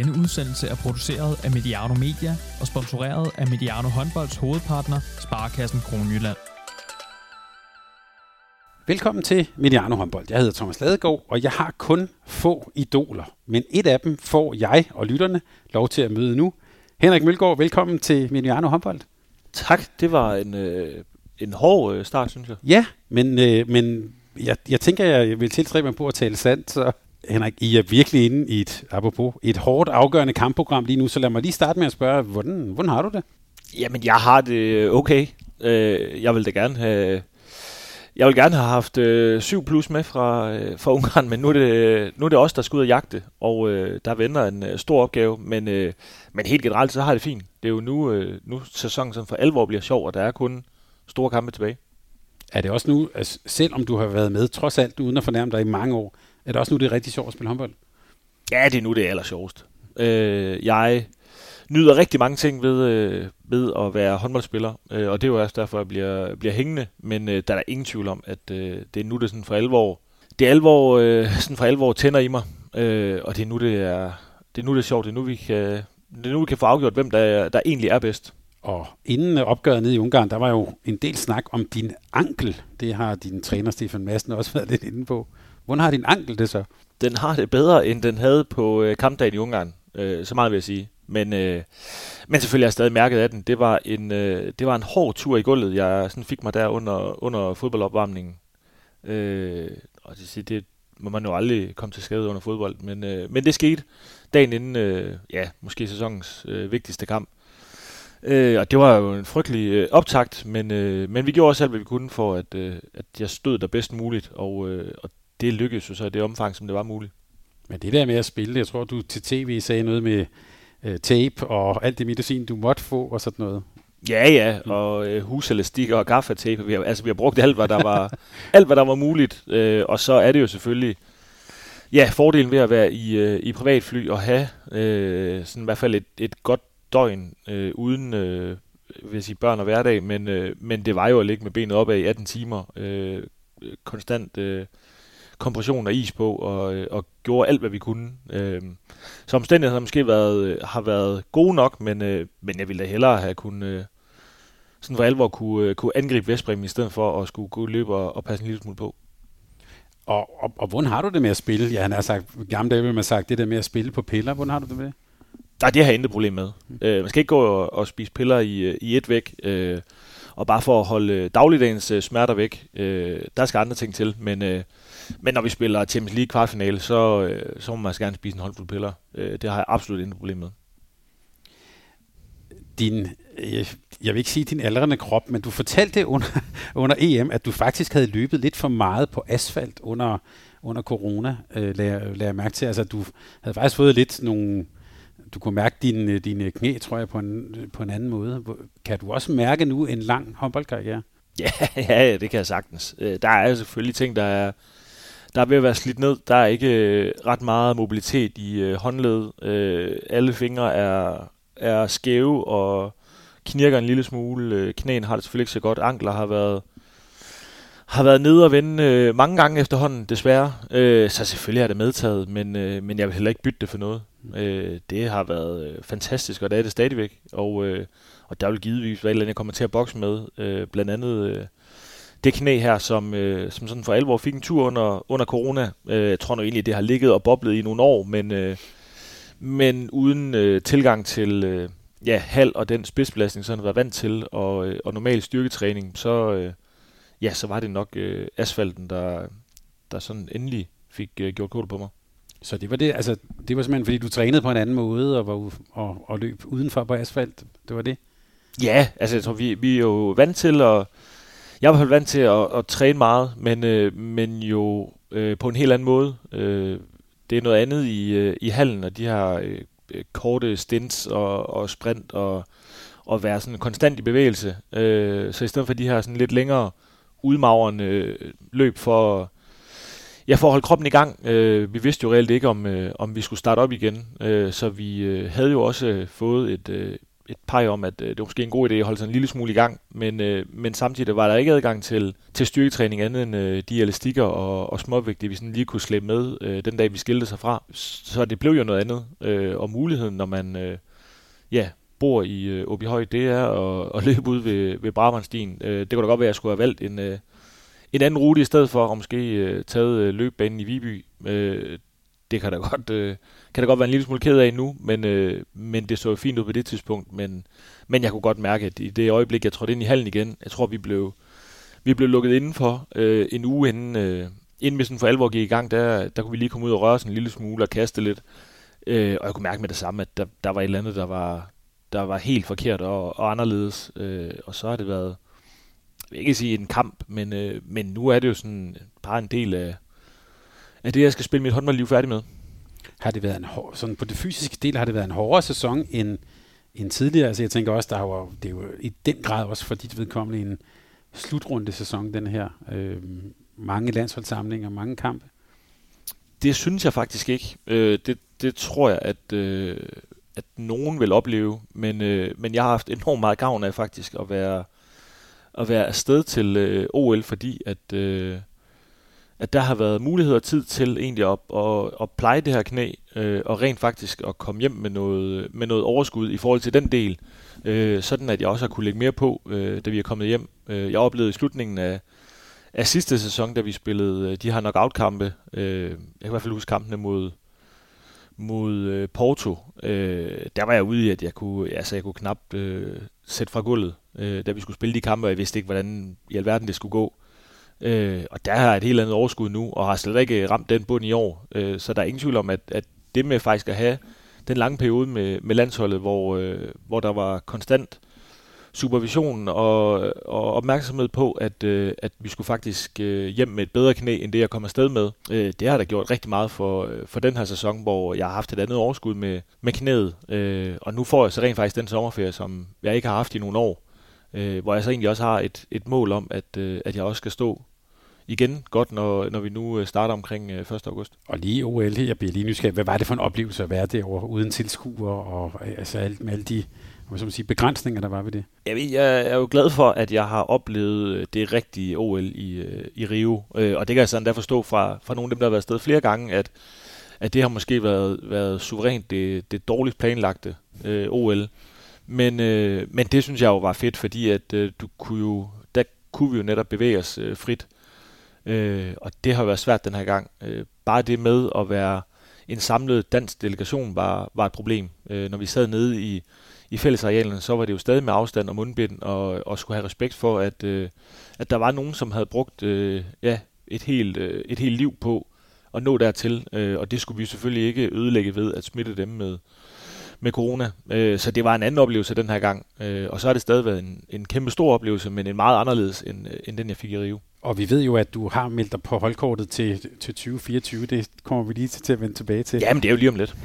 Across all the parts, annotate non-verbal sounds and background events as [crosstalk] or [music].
Denne udsendelse er produceret af Mediano Media og sponsoreret af Mediano Håndbolds hovedpartner, Sparkassen Kronjylland. Velkommen til Mediano Håndbold. Jeg hedder Thomas Ladegaard, og jeg har kun få idoler. Men et af dem får jeg og lytterne lov til at møde nu. Henrik Mølgaard, velkommen til Mediano Håndbold. Tak, det var en, øh, en hård øh, start, synes jeg. Ja, men, øh, men jeg, jeg tænker, jeg vil tilstræbe mig på at tale sandt, så Henrik, I er virkelig inde i et, apropos, et hårdt afgørende kampprogram lige nu, så lad mig lige starte med at spørge, hvordan, hvordan har du det? Jamen, jeg har det okay. Øh, jeg vil da gerne have... Jeg vil gerne have haft øh, 7 plus med fra, øh, fra Ungarn, men nu er, det, nu er det os, der skal ud og jagte, og øh, der venter en øh, stor opgave. Men, øh, men helt generelt, så har det fint. Det er jo nu, øh, nu sæsonen sådan for alvor bliver sjov, og der er kun store kampe tilbage. Er det også nu, altså, selvom du har været med, trods alt uden at fornærme dig i mange år, er det også nu, det er rigtig sjovt at spille håndbold? Ja, det er nu det er aller sjovest. Øh, jeg nyder rigtig mange ting ved, øh, ved at være håndboldspiller, øh, og det er jo også derfor, jeg bliver, bliver hængende, men øh, der er der ingen tvivl om, at øh, det er nu, det sådan for alvor, det er alvor, øh, sådan for alvor tænder i mig, øh, og det er nu, det er, det er nu, det er sjovt, det er nu, vi kan, det er nu, vi kan få afgjort, hvem der, der egentlig er bedst. Og inden opgøret nede i Ungarn, der var jo en del snak om din ankel. Det har din træner Stefan Madsen også været lidt inde på. Hvordan har din ankel det så? Den har det bedre, end den havde på øh, kampdagen i Ungarn. Øh, så meget vil jeg sige. Men, øh, men selvfølgelig har jeg stadig mærket af den. Det var en, øh, det var en hård tur i gulvet, jeg sådan fik mig der under, under fodboldopvarmningen. Øh, og det, det må man jo aldrig komme til skade under fodbold. Men, øh, men det skete dagen inden, øh, ja, måske sæsonens øh, vigtigste kamp. Øh, og det var jo en frygtelig øh, optakt, men, øh, men vi gjorde også alt, hvad vi kunne for, at, øh, at jeg stod der bedst muligt, og, øh, og det lykkedes jo så i det omfang, som det var muligt. Men det der med at spille, jeg tror, du til tv sagde noget med øh, tape og alt det medicin, du måtte få og sådan noget. Ja, ja, og øh, huselastikker og gaffatape. Vi har, altså, vi har brugt alt, hvad der var, [laughs] alt, hvad der var muligt. Øh, og så er det jo selvfølgelig ja, fordelen ved at være i, øh, i privatfly og have øh, sådan i hvert fald et, et godt døgn øh, uden øh, vil sige børn og hverdag, men, øh, men det var jo at ligge med benet op af i 18 timer, øh, konstant øh, kompression og is på, og, øh, og gjorde alt, hvad vi kunne. Øh, så omstændigheden har måske været, øh, har været gode nok, men, øh, men jeg ville da hellere have kunnet øh, sådan for alvor kunne, kunne angribe Vestbrem i stedet for at skulle gå løbe og, og passe en lille smule på. Og, og, og hvordan har du det med at spille? Ja, han har sagt, gamle dage vil man sagt, det der med at spille på piller, hvordan har du det med det? Nej, det har jeg intet problem med. Mm. Øh, man skal ikke gå og, og spise piller i, i et væk, øh, og bare for at holde dagligdagens øh, smerter væk. Øh, der skal andre ting til, men, øh, men når vi spiller Champions League kvartfinale, så, øh, så må man gerne spise en håndfuld piller. Øh, det har jeg absolut intet problem med. Din, øh, jeg vil ikke sige din aldrende krop, men du fortalte under, [laughs] under EM, at du faktisk havde løbet lidt for meget på asfalt under, under corona, øh, lader, lader jeg mærke til. Altså, du havde faktisk fået lidt nogle du kunne mærke dine, dine knæ, tror jeg, på en, på en anden måde. Kan du også mærke nu en lang håndboldkarriere? [laughs] Ja, ja, det kan jeg sagtens. Øh, der er selvfølgelig ting, der er, der er ved at være slidt ned. Der er ikke øh, ret meget mobilitet i øh, håndled. Øh, alle fingre er, er skæve og knirker en lille smule. Øh, knæen har det selvfølgelig ikke så godt. Ankler har været har været nede og vende øh, mange gange efterhånden, desværre. Øh, så selvfølgelig er det medtaget, men, øh, men jeg vil heller ikke bytte det for noget. Øh, det har været øh, fantastisk, og det er det stadigvæk. Og, øh, og der vil givetvis være et eller andet, jeg kommer til at bokse med. Øh, blandt andet øh, det knæ her, som, øh, som sådan for alvor fik en tur under, under corona. Øh, jeg tror nu egentlig, det har ligget og boblet i nogle år, men, øh, men uden øh, tilgang til øh, ja, halv og den spidsbelastning, som han været vant til, og, øh, og normal styrketræning, så... Øh, ja, så var det nok øh, asfalten, der, der sådan endelig fik øh, gjort kål på mig. Så det var det, altså, det var simpelthen, fordi du trænede på en anden måde og, var, og, og løb udenfor på asfalt? Det var det? Ja, altså jeg tror, vi, vi er jo vant til at... Jeg er i hvert fald vant til at, at træne meget, men, øh, men jo øh, på en helt anden måde. Øh, det er noget andet i, øh, i hallen, og de har øh, korte stints og, og sprint og, og være sådan konstant i bevægelse. Øh, så i stedet for de her sådan lidt længere udmagrende øh, løb for, ja, for at holde kroppen i gang. Øh, vi vidste jo reelt ikke, om, øh, om vi skulle starte op igen, øh, så vi øh, havde jo også øh, fået et, øh, et peg om, at øh, det var måske en god idé at holde sig en lille smule i gang, men, øh, men samtidig var der ikke adgang til, til styrketræning andet end øh, de elastikker og, og småvægte, vi sådan lige kunne slæbe med øh, den dag, vi skilte sig fra. Så det blev jo noget andet, øh, og muligheden, når man øh, ja, bor i øh, Åbyhøj, det er at, at løbe ud ved, ved Brabrandstien. Øh, det kunne da godt være, at jeg skulle have valgt en, øh, en anden rute i stedet for, og måske øh, taget øh, løbbanen i Viby. Øh, det kan da godt, øh, kan da godt være en lille smule ked af nu, men, øh, men det så fint ud på det tidspunkt. Men, men jeg kunne godt mærke, at i det øjeblik, jeg trådte ind i hallen igen, jeg tror, vi blev, vi blev lukket indenfor øh, en uge inden, øh, inden vi sådan for alvor gik i gang, der, der kunne vi lige komme ud og røre os en lille smule og kaste lidt. Øh, og jeg kunne mærke med det samme, at der, der var et eller andet, der var, der var helt forkert og, og anderledes. Øh, og så har det været, jeg vil ikke sige en kamp, men, øh, men nu er det jo sådan bare en del af, af det, jeg skal spille mit håndboldliv færdig med. Har det været en hård, sådan på det fysiske del har det været en hårdere sæson end, end tidligere? Altså jeg tænker også, der var, det er jo i den grad også for dit vedkommende en slutrunde sæson, den her. Øh, mange landsholdssamlinger, mange kampe. Det synes jeg faktisk ikke. Øh, det, det tror jeg, at, øh, at nogen vil opleve, men, øh, men jeg har haft enormt meget gavn af faktisk at være, at være afsted til øh, OL, fordi at, øh, at der har været mulighed og tid til egentlig at, at, at pleje det her knæ, øh, og rent faktisk at komme hjem med noget, med noget overskud i forhold til den del, øh, sådan at jeg også har kunne lægge mere på, øh, da vi er kommet hjem. Øh, jeg oplevede i slutningen af, af sidste sæson, da vi spillede øh, de her knockout-kampe, øh, jeg kan i hvert fald huske kampene mod, mod øh, Porto, øh, der var jeg ude i, at jeg kunne, altså, jeg kunne knap øh, sætte fra gulvet, øh, da vi skulle spille de kampe, og jeg vidste ikke, hvordan i alverden det skulle gå. Øh, og der har et helt andet overskud nu, og har slet ikke øh, ramt den bund i år. Øh, så der er ingen tvivl om, at, at det med faktisk at have den lange periode med, med landsholdet, hvor, øh, hvor der var konstant supervision og, og opmærksomhed på, at, øh, at vi skulle faktisk øh, hjem med et bedre knæ, end det jeg kom afsted med. Øh, det har da gjort rigtig meget for, øh, for den her sæson, hvor jeg har haft et andet overskud med, med knæet. Øh, og nu får jeg så rent faktisk den sommerferie, som jeg ikke har haft i nogle år. Øh, hvor jeg så egentlig også har et, et mål om, at, øh, at jeg også skal stå igen godt, når, når vi nu øh, starter omkring 1. Øh, august. Og lige OL, jeg bliver lige nysgerrig. Hvad var det for en oplevelse at være derovre uden tilskuer og altså alt, med alle de hvad skal man sige, begrænsninger, der var ved det? Jeg, ved, jeg er jo glad for, at jeg har oplevet øh, det rigtige OL i, i Rio. Og det kan jeg sådan der forstå fra, fra nogle af dem, der har været afsted flere gange, at, at det har måske været, været suverænt det, det dårligt planlagte øh, OL. Men, øh, men det synes jeg jo var fedt, fordi at øh, du kunne jo, der kunne vi jo netop bevæge os øh, frit. Øh, og det har været svært den her gang. Øh, bare det med at være en samlet dansk delegation var, var et problem. Øh, når vi sad nede i, i fællesarealerne, så var det jo stadig med afstand og mundbind, og, og skulle have respekt for, at, øh, at der var nogen, som havde brugt øh, ja, et, helt, øh, et helt liv på at nå dertil, øh, og det skulle vi selvfølgelig ikke ødelægge ved at smitte dem med, med corona. Øh, så det var en anden oplevelse den her gang, øh, og så har det stadig været en, en kæmpe stor oplevelse, men en meget anderledes end, end den, jeg fik i Rio. Og vi ved jo, at du har meldt dig på holdkortet til, til 2024. Det kommer vi lige til, til at vende tilbage til. Jamen, det er jo lige om lidt.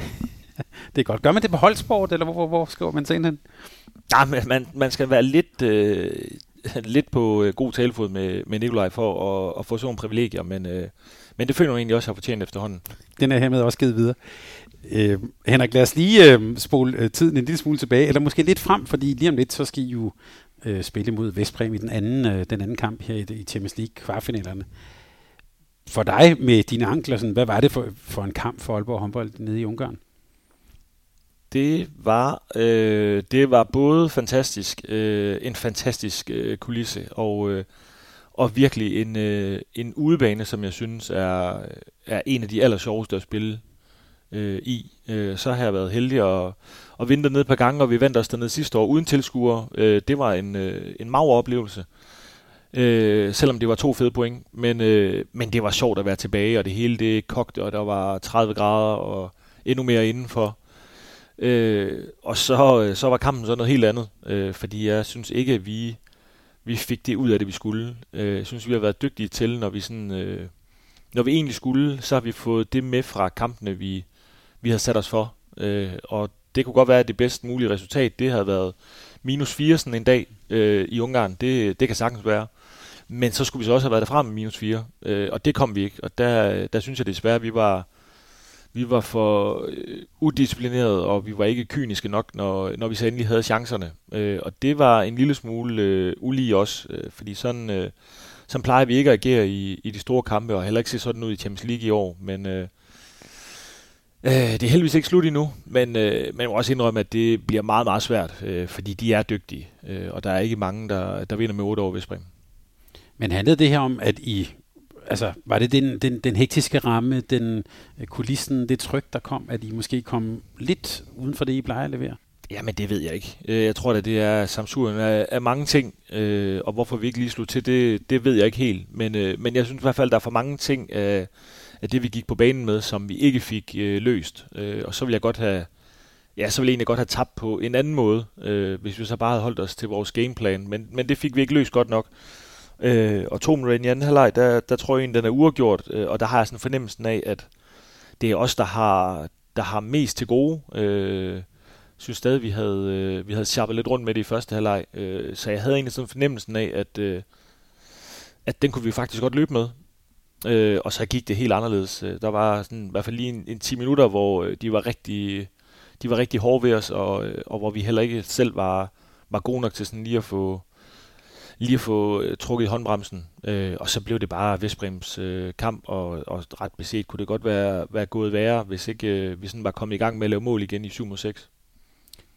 [laughs] det er godt. Gør man det på holdsport, eller hvor, hvor, hvor skriver man sig ind hen? Nej, men man, man skal være lidt, øh, [laughs] lidt på øh, god talefod med, med Nikolaj for at, at få sådan nogle privilegier, men, øh, men det føler jeg egentlig også har fortjent efterhånden. Den er hermed også givet videre. Øh, Henrik, lad os lige øh, spole øh, tiden en lille smule tilbage, eller måske lidt frem, fordi lige om lidt, så skal I jo øh, spille mod Vestbrem i den anden, øh, den anden kamp her i, i Champions League kvartfinalerne. For dig med dine ankler, sådan, hvad var det for, for en kamp for Aalborg håndbold nede i Ungarn? Det var, øh, det var både fantastisk, øh, en fantastisk øh, kulisse, og, øh, og virkelig en, øh, en udebane, som jeg synes er, er en af de aller sjoveste at spille øh, i. Øh, så har jeg været heldig at, at vinde dernede et par gange, og vi vandt os dernede sidste år uden tilskuere. Øh, det var en, øh, en mager oplevelse, øh, selvom det var to fede point. Men, øh, men det var sjovt at være tilbage, og det hele det kogte, og der var 30 grader og endnu mere indenfor. Øh, og så, øh, så var kampen så noget helt andet, øh, fordi jeg synes ikke, at vi, vi fik det ud af det, vi skulle. Øh, jeg synes, vi har været dygtige til, når vi sådan... Øh, når vi egentlig skulle, så har vi fået det med fra kampene, vi, vi har sat os for. Øh, og det kunne godt være, at det bedst mulige resultat, det havde været minus 4 sådan en dag øh, i Ungarn. Det, det kan sagtens være. Men så skulle vi så også have været derfra med minus 4, øh, og det kom vi ikke. Og der, der synes jeg desværre, at vi var vi var for øh, udisciplineret, og vi var ikke kyniske nok, når, når vi så endelig havde chancerne. Øh, og det var en lille smule øh, ulige os, øh, fordi sådan, øh, sådan plejer vi ikke at agere i, i de store kampe, og heller ikke se sådan ud i Champions League i år. Men øh, øh, det er heldigvis ikke slut endnu, men øh, man må også indrømme, at det bliver meget, meget svært, øh, fordi de er dygtige, øh, og der er ikke mange, der, der vinder med 8 ved spring. Men handlede det her om, at I altså, var det den, den, den hektiske ramme, den øh, kulissen, det tryk, der kom, at I måske kom lidt uden for det, I plejer at levere? Jamen, det ved jeg ikke. Øh, jeg tror da, det er samsuren af, øh, af mange ting, øh, og hvorfor vi ikke lige slog til, det, det ved jeg ikke helt. Men, øh, men jeg synes i hvert fald, der er for mange ting af, af det, vi gik på banen med, som vi ikke fik øh, løst. Øh, og så vil jeg godt have, ja, så ville jeg egentlig godt have tabt på en anden måde, øh, hvis vi så bare havde holdt os til vores gameplan. Men, men det fik vi ikke løst godt nok. Øh, og to minutter i anden halvleg, der, der tror jeg egentlig, den er uafgjort, øh, og der har jeg sådan fornemmelsen af, at det er os, der har, der har mest til gode. Øh, synes stadig, vi havde, øh, vi havde sjappet lidt rundt med det i første halvleg, øh, så jeg havde egentlig sådan fornemmelsen af, at, øh, at den kunne vi faktisk godt løbe med. Øh, og så gik det helt anderledes. Øh, der var sådan, i hvert fald lige en, en 10 minutter, hvor øh, de var rigtig, de var rigtig hårde ved os, og, øh, og hvor vi heller ikke selv var, var gode nok til sådan lige at få, lige at få øh, trukket i håndbremsen. Øh, og så blev det bare Vestbrems øh, kamp, og, og ret beset kunne det godt være, være gået værre, hvis ikke øh, vi sådan var kommet i gang med at lave mål igen i 7 mod 6.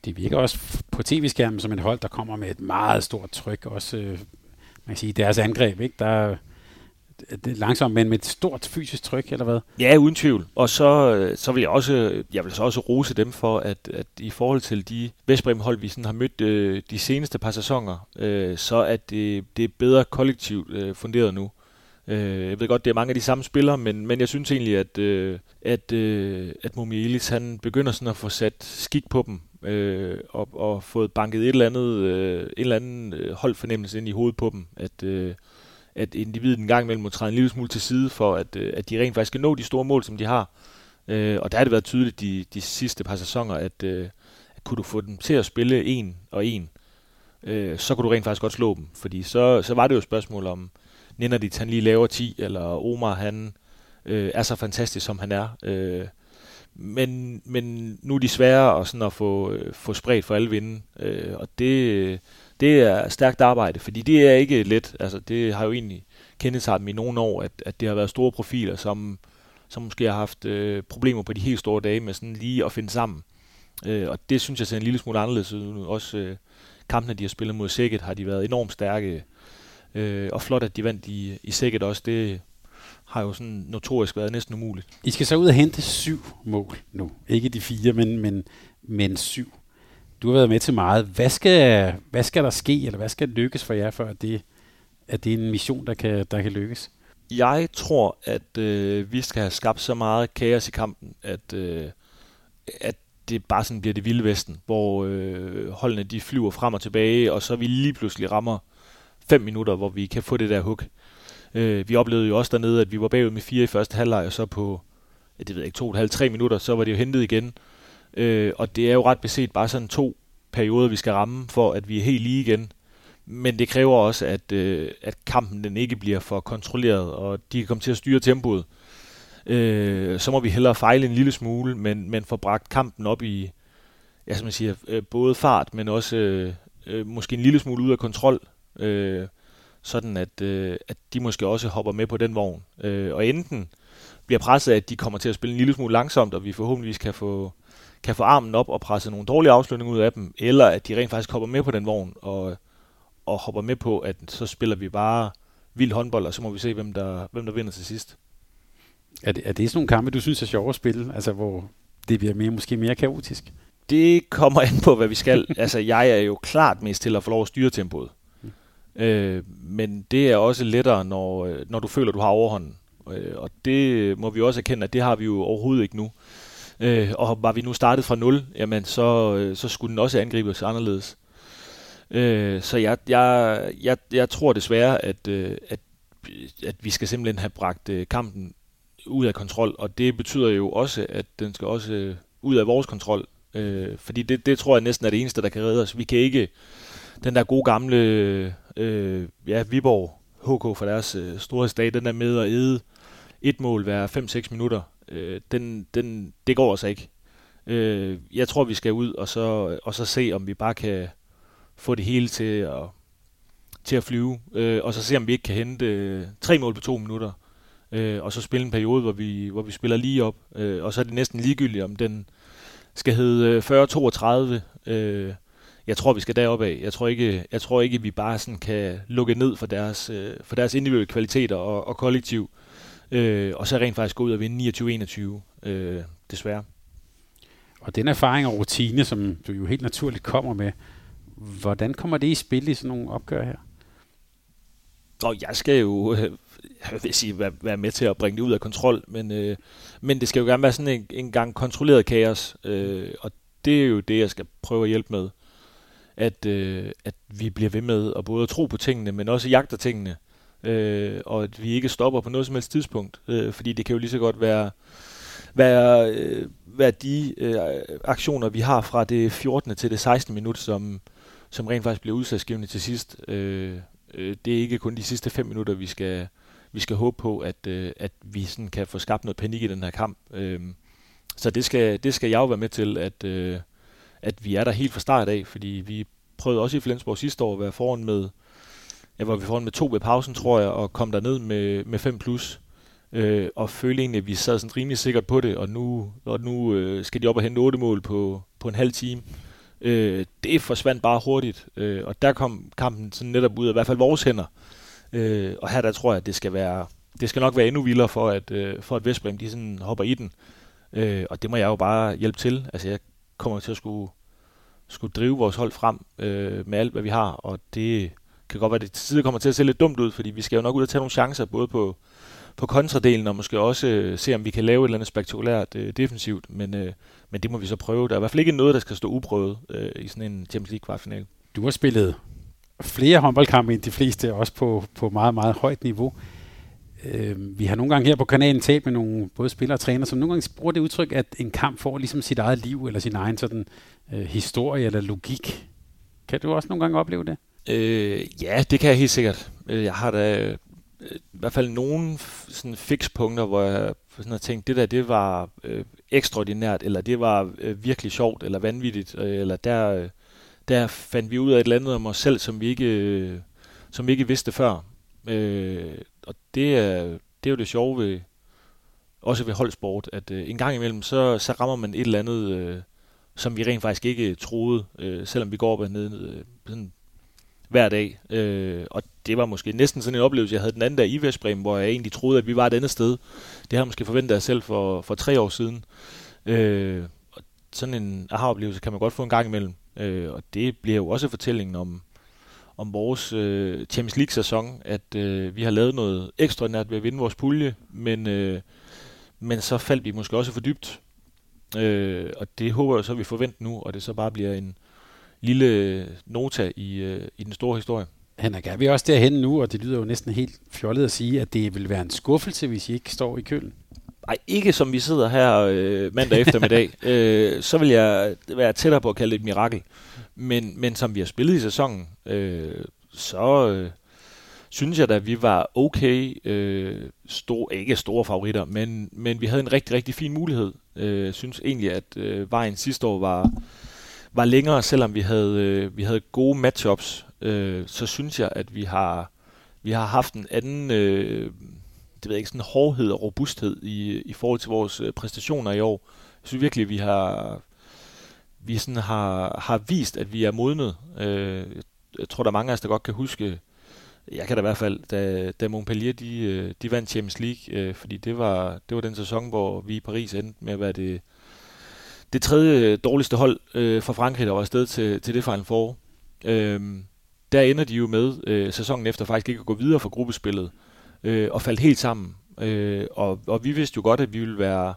Det virker også på tv-skærmen som et hold, der kommer med et meget stort tryk. Også, øh, man kan sige, deres angreb, ikke? Der, det langsomt, men med et stort fysisk tryk, eller hvad? Ja, uden tvivl. Og så, øh, så vil jeg også, jeg vil så også rose dem for, at, at i forhold til de Vestbrem-hold, vi sådan har mødt øh, de seneste par sæsoner, øh, så er det, det er bedre kollektivt øh, funderet nu. Øh, jeg ved godt, det er mange af de samme spillere, men, men jeg synes egentlig, at, øh, at, øh, at Mumielis, han begynder sådan at få sat skik på dem, øh, og, og fået banket et eller andet, øh, en eller anden øh, holdfornemmelse ind i hovedet på dem, at, øh, at individet en gang imellem må træde en lille smule til side for, at, øh, at de rent faktisk skal nå de store mål, som de har. Øh, og der har det været tydeligt de, de sidste par sæsoner, at, øh, at kunne du få dem til at spille en og en, øh, så kunne du rent faktisk godt slå dem. Fordi så, så var det jo et spørgsmål om, Nenadit han lige laver 10, eller Omar han øh, er så fantastisk, som han er. Øh, men, men nu er de svære at, sådan at få, øh, få spredt for alle vinde, øh, og det, det er stærkt arbejde, fordi det er ikke let. Altså, det har jo egentlig kendetegnet dem i nogle år, at, at det har været store profiler, som, som måske har haft øh, problemer på de helt store dage med sådan lige at finde sammen. Øh, og det synes jeg ser en lille smule anderledes ud. Også øh, kampene, de har spillet mod Sækket, har de været enormt stærke. Øh, og flot, at de vandt i, i Sækket også. Det har jo sådan notorisk været næsten umuligt. I skal så ud og hente syv mål nu. Ikke de fire, men, men, men syv. Du har været med til meget. Hvad skal, hvad skal der ske, eller hvad skal lykkes for jer, for at det, at det er en mission, der kan, der kan lykkes? Jeg tror, at øh, vi skal have skabt så meget kaos i kampen, at, øh, at det bare sådan bliver det vilde vesten, hvor øh, holdene de flyver frem og tilbage, og så vi lige pludselig rammer fem minutter, hvor vi kan få det der hook. Øh, vi oplevede jo også dernede, at vi var bagud med fire i første halvleg, og så på, det ved jeg ikke, to og et halvt, tre minutter, så var det jo hentet igen. Øh, og det er jo ret beset bare sådan to perioder, vi skal ramme, for at vi er helt lige igen. Men det kræver også, at, øh, at kampen den ikke bliver for kontrolleret, og de kan komme til at styre tempoet. Øh, så må vi hellere fejle en lille smule, men, men få bragt kampen op i, ja, som jeg siger, øh, både fart, men også øh, øh, måske en lille smule ud af kontrol. Øh, sådan at, øh, at de måske også hopper med på den vogn. Øh, og enten bliver presset af, at de kommer til at spille en lille smule langsomt, og vi forhåbentligvis kan få, kan få armen op og presse nogle dårlige afslutninger ud af dem, eller at de rent faktisk hopper med på den vogn, og, og hopper med på, at så spiller vi bare vild håndbold, og så må vi se, hvem der, hvem der vinder til sidst. Er det, er det sådan nogle kampe, du synes er sjove at spille, altså hvor det bliver mere, måske mere kaotisk? Det kommer an på, hvad vi skal. [laughs] altså, jeg er jo klart mest til at få lov at styre tempoet. Øh, men det er også lettere, når, øh, når du føler, du har overhånden. Øh, og det må vi også erkende, at det har vi jo overhovedet ikke nu. Øh, og var vi nu startet fra 0, jamen så, øh, så skulle den også angribes anderledes. Øh, så jeg, jeg, jeg, jeg tror desværre, at, øh, at, at vi skal simpelthen have bragt øh, kampen ud af kontrol, og det betyder jo også, at den skal også øh, ud af vores kontrol. Øh, fordi det, det tror jeg næsten er det eneste, der kan redde os. Vi kan ikke den der gode gamle øh, ja, Viborg HK for deres øh, store stat, den er med at æde et mål hver 5-6 minutter øh, den, den, det går altså ikke. Øh, jeg tror, vi skal ud og så, og så se, om vi bare kan få det hele til at, til at flyve, øh, og så se, om vi ikke kan hente øh, tre mål på to minutter, øh, og så spille en periode, hvor vi, hvor vi spiller lige op, øh, og så er det næsten ligegyldigt, om den skal hedde øh, 40-32. Øh, jeg tror, vi skal derop af. Jeg tror ikke, jeg tror ikke vi bare sådan kan lukke ned for deres, øh, for deres individuelle kvaliteter og, og kollektiv, øh, og så rent faktisk gå ud og vinde 29-21, øh, desværre. Og den erfaring og rutine, som du jo helt naturligt kommer med, hvordan kommer det i spil i sådan nogle opgør her? Og jeg skal jo øh, jeg vil sige, være, være med til at bringe det ud af kontrol, men, øh, men det skal jo gerne være sådan en, en gang kontrolleret kaos, øh, og det er jo det, jeg skal prøve at hjælpe med. At, øh, at vi bliver ved med at både tro på tingene, men også jagter tingene, øh, og at vi ikke stopper på noget som helst tidspunkt, øh, fordi det kan jo lige så godt være, være, øh, være de øh, aktioner, vi har fra det 14. til det 16. minut, som, som rent faktisk bliver udsatsgivende til sidst. Øh, øh, det er ikke kun de sidste 5 minutter, vi skal, vi skal håbe på, at, øh, at vi sådan kan få skabt noget panik i den her kamp. Øh, så det skal, det skal jeg jo være med til, at, øh, at vi er der helt fra start af, fordi vi prøvede også i Flensborg sidste år at være foran med, ja, var vi foran med to ved pausen, tror jeg, og kom der ned med, med 5 plus. Øh, og følte egentlig, at vi sad sådan rimelig sikkert på det, og nu, og nu øh, skal de op og hente 8 mål på, på en halv time. Øh, det forsvandt bare hurtigt, øh, og der kom kampen sådan netop ud af i hvert fald vores hænder. Øh, og her der tror jeg, at det skal være, det skal nok være endnu vildere for, at, øh, for at Vestbrem de sådan hopper i den. Øh, og det må jeg jo bare hjælpe til. Altså jeg kommer til at skulle, skulle drive vores hold frem øh, med alt, hvad vi har, og det kan godt være, at det til tider kommer til at se lidt dumt ud, fordi vi skal jo nok ud og tage nogle chancer, både på, på kontradelen, og måske også øh, se, om vi kan lave et eller andet spektakulært øh, defensivt, men, øh, men det må vi så prøve. Der er i hvert fald ikke noget, der skal stå uprøvet øh, i sådan en Champions League kvartfinale. Du har spillet flere håndboldkampe end de fleste, også på, på meget, meget højt niveau. Øh, vi har nogle gange her på kanalen talt med nogle både spillere og træner, som nogle gange bruger det udtryk, at en kamp får ligesom sit eget liv, eller sin egen sådan, øh, historie eller logik. Kan du også nogle gange opleve det? Øh, ja, det kan jeg helt sikkert. Øh, jeg har da øh, i hvert fald nogle sådan fikspunkter, hvor jeg sådan har tænkt, det der, det var øh, ekstraordinært, eller det var øh, virkelig sjovt, eller vanvittigt, øh, eller der, øh, der fandt vi ud af et eller andet om os selv, som vi ikke, øh, som vi ikke vidste før. Øh, og det er, det er jo det sjove ved, også ved holdsport, at øh, en gang imellem, så, så rammer man et eller andet, øh, som vi rent faktisk ikke troede, øh, selvom vi går op og ned øh, sådan hver dag. Øh, og det var måske næsten sådan en oplevelse, jeg havde den anden dag i Vestbrem, hvor jeg egentlig troede, at vi var et andet sted. Det havde jeg måske forventet af selv for, for tre år siden. Øh, og sådan en aha-oplevelse kan man godt få en gang imellem. Øh, og det bliver jo også fortællingen om, om vores øh, Champions League-sæson, at øh, vi har lavet noget ekstraordinært ved at vinde vores pulje, men, øh, men så faldt vi måske også for dybt. Øh, og det håber jeg så, at vi forventer nu, og det så bare bliver en lille nota i, øh, i den store historie. Henrik, er vi også derhen nu, og det lyder jo næsten helt fjollet at sige, at det vil være en skuffelse, hvis I ikke står i kølen? Nej, ikke som vi sidder her øh, mandag eftermiddag. [laughs] øh, så vil jeg være tættere på at kalde det et mirakel. Men, men som vi har spillet i sæsonen, øh, så øh, synes jeg da, at vi var okay. Øh, stor, ikke store favoritter, men, men vi havde en rigtig, rigtig fin mulighed. Øh, jeg synes egentlig, at øh, vejen sidste år var, var længere, selvom vi havde, øh, vi havde gode matchups. Øh, så synes jeg, at vi har, vi har haft en anden... Øh, det ved jeg ikke, sådan hårdhed og robusthed i, i forhold til vores øh, præstationer i år. Jeg synes virkelig, vi har, vi sådan har, har vist, at vi er modnet. Øh, jeg tror, der er mange af os, der godt kan huske, jeg kan da i hvert fald, da, da Montpellier de, øh, de vandt Champions League, øh, fordi det var, det var den sæson, hvor vi i Paris endte med at være det, det tredje øh, dårligste hold øh, fra Frankrig, der var afsted til, til det Final Four. Øh, der ender de jo med øh, sæsonen efter faktisk ikke at gå videre fra gruppespillet øh, og faldt helt sammen. Øh, og, og vi vidste jo godt, at vi ville være,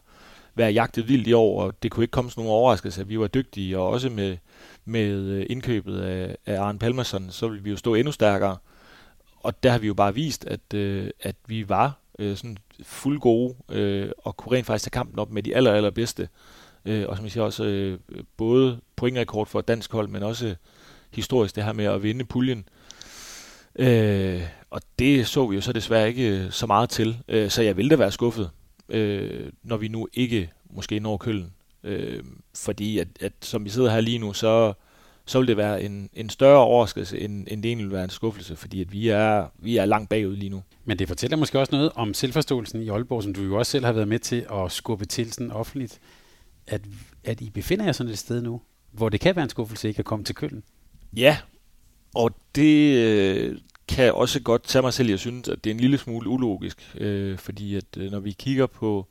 være jagtet vildt i år, og det kunne ikke komme sådan nogen overraskelse, at vi var dygtige, og også med, med øh, indkøbet af, af Arne Palmerson, så ville vi jo stå endnu stærkere. Og der har vi jo bare vist, at, øh, at vi var øh, sådan fuld gode, øh, og kunne rent faktisk tage kampen op med de aller, allerbedste. Øh, og som jeg siger også, øh, både pointrekord for et dansk hold, men også historisk det her med at vinde puljen. Øh, og det så vi jo så desværre ikke øh, så meget til, øh, så jeg ville da være skuffet. øh, når vi nu ikke måske når køllen. Øh, fordi at, at som vi sidder her lige nu, så, så vil det være en, en større overraskelse, end, end det egentlig vil være en skuffelse, fordi at vi er, vi er langt bagud lige nu. Men det fortæller måske også noget om selvforståelsen i Aalborg, som du jo også selv har været med til at skubbe til sådan offentligt, at, at I befinder jer sådan et sted nu, hvor det kan være en skuffelse ikke at komme til Køln. Ja, og det øh, kan også godt tage mig selv i at synes, at det er en lille smule ulogisk, øh, fordi at øh, når vi kigger på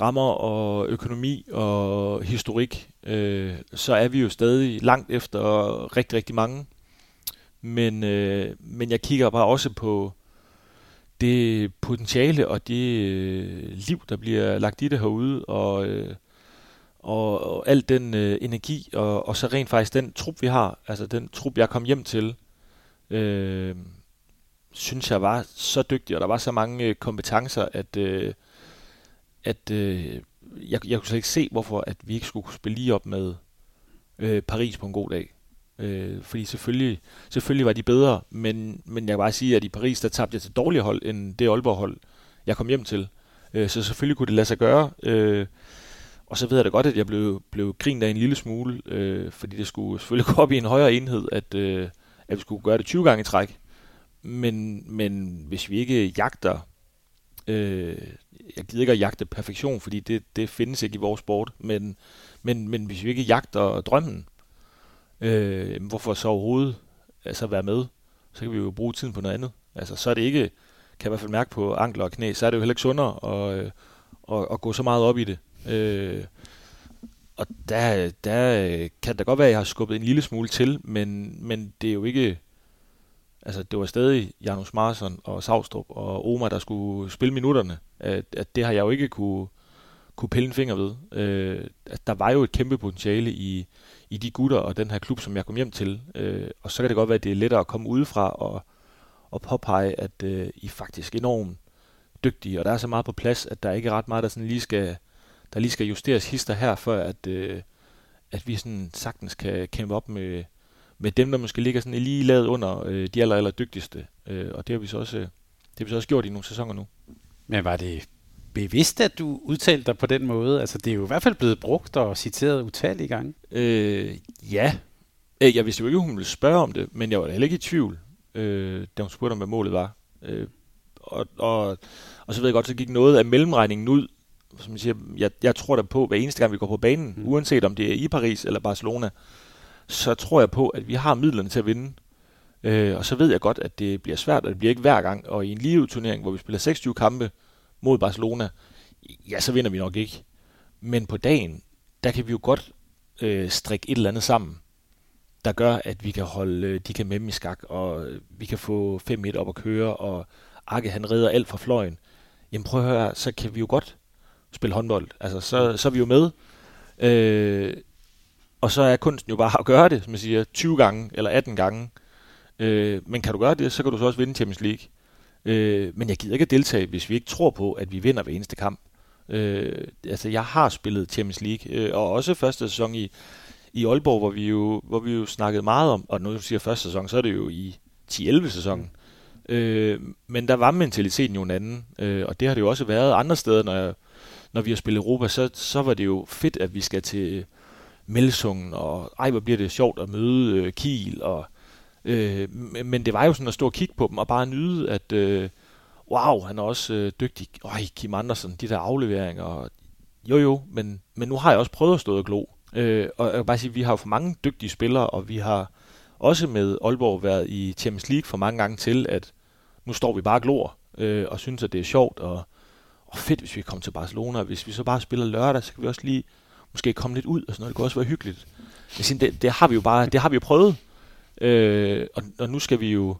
rammer og økonomi og historik, øh, så er vi jo stadig langt efter rigtig, rigtig mange. Men, øh, men jeg kigger bare også på det potentiale og det øh, liv, der bliver lagt i det herude, og, øh, og, og al den øh, energi, og, og så rent faktisk den trup, vi har, altså den trup, jeg kom hjem til, øh, synes jeg var så dygtig, og der var så mange øh, kompetencer, at, øh, at øh, jeg, jeg kunne slet ikke se, hvorfor at vi ikke skulle kunne spille lige op med øh, Paris på en god dag. Øh, fordi selvfølgelig, selvfølgelig var de bedre, men, men jeg kan bare sige, at i Paris, der tabte jeg til dårligere hold, end det Aalborg-hold, jeg kom hjem til. Øh, så selvfølgelig kunne det lade sig gøre. Øh, og så ved jeg da godt, at jeg blev, blev grint af en lille smule, øh, fordi det skulle selvfølgelig [laughs] gå op i en højere enhed, at, øh, at vi skulle gøre det 20 gange i træk. Men, men hvis vi ikke jagter, øh, jeg gider ikke at jagte perfektion, fordi det, det findes ikke i vores sport, men, men, men hvis vi ikke jagter drømmen, øh, hvorfor så overhovedet altså være med? Så kan vi jo bruge tiden på noget andet. Altså, så er det ikke, kan jeg i hvert fald mærke på ankler og knæ, så er det jo heller ikke sundere at, øh, at, at gå så meget op i det. Øh, og der, der øh, kan det godt være, at jeg har skubbet en lille smule til, men, men det er jo ikke... Altså, det var stadig Janus Marsson og Savstrup og Oma, der skulle spille minutterne. At, at det har jeg jo ikke kunne, kunne pille en finger ved. Øh, at der var jo et kæmpe potentiale i, i de gutter og den her klub, som jeg kom hjem til. Øh, og så kan det godt være, at det er lettere at komme udefra og, og påpege, at øh, I er faktisk enormt dygtige, og der er så meget på plads, at der ikke er ret meget, der sådan lige skal der lige skal justeres hister her, for at, øh, at vi sådan sagtens kan kæmpe op med, med dem, der måske ligger sådan lige lavet under øh, de aller, aller dygtigste. Øh, og det har vi så også, det har vi så også gjort i nogle sæsoner nu. Men var det bevidst, at du udtalte dig på den måde? Altså, det er jo i hvert fald blevet brugt og citeret utallige gange. Øh, ja. Øh, jeg vidste jo ikke, hun ville spørge om det, men jeg var heller ikke i tvivl, øh, da hun spurgte om, hvad målet var. Øh, og, og, og så ved jeg godt, så gik noget af mellemregningen ud, som jeg siger, jeg, jeg tror da på, hver eneste gang vi går på banen, mm. uanset om det er i Paris eller Barcelona, så tror jeg på, at vi har midlerne til at vinde. Øh, og så ved jeg godt, at det bliver svært, og det bliver ikke hver gang. Og i en live turnering, hvor vi spiller 26 kampe mod Barcelona, ja, så vinder vi nok ikke. Men på dagen, der kan vi jo godt øh, strikke et eller andet sammen, der gør, at vi kan holde øh, de kan med i skak, og vi kan få 5-1 op at køre, og Arke han redder alt fra fløjen. Jamen prøv at høre, så kan vi jo godt spille håndbold. Altså, så, så er vi jo med. Øh, og så er kunsten jo bare at gøre det, som jeg siger, 20 gange eller 18 gange. Øh, men kan du gøre det, så kan du så også vinde Champions League. Øh, men jeg gider ikke at deltage, hvis vi ikke tror på, at vi vinder hver eneste kamp. Øh, altså, jeg har spillet Champions League, øh, og også første sæson i, i Aalborg, hvor vi, jo, hvor vi jo snakkede meget om, og nu siger første sæson, så er det jo i 10-11 sæsonen. Øh, men der var mentaliteten jo en anden, øh, og det har det jo også været andre steder, når jeg når vi har spillet Europa, så, så var det jo fedt, at vi skal til Melsungen, og ej, hvor bliver det sjovt at møde øh, Kiel, og, øh, men det var jo sådan at stå og kigge på dem, og bare nyde, at øh, wow, han er også øh, dygtig. Øj, Kim Andersen, de der afleveringer, og, jo jo, men, men nu har jeg også prøvet at stå og glo. Øh, og jeg vil bare sige, at vi har jo for mange dygtige spillere, og vi har også med Aalborg været i Champions League for mange gange til, at nu står vi bare og glor, øh, og synes, at det er sjovt, og og fedt, hvis vi kommer til Barcelona, hvis vi så bare spiller lørdag, så kan vi også lige måske komme lidt ud, og sådan noget. det kunne også være hyggeligt. Jeg siger, det, det, har vi jo bare, det har vi jo prøvet, øh, og, og, nu skal vi jo,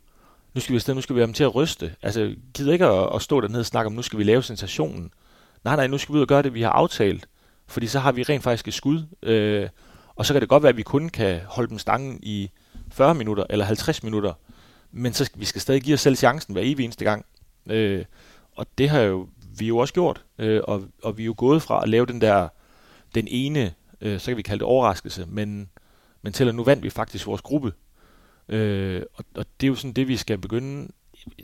nu skal vi afsted, nu skal vi have dem til at ryste. Altså, gider ikke at, at stå dernede og snakke om, nu skal vi lave sensationen. Nej, nej, nu skal vi ud og gøre det, vi har aftalt, fordi så har vi rent faktisk et skud, øh, og så kan det godt være, at vi kun kan holde dem stangen i 40 minutter eller 50 minutter, men så skal, vi skal stadig give os selv chancen hver evig eneste gang. Øh, og det har jo vi jo også gjort, øh, og, og vi er jo gået fra at lave den der, den ene, øh, så kan vi kalde det overraskelse, men, men til at nu vandt vi faktisk vores gruppe. Øh, og, og det er jo sådan det, vi skal begynde,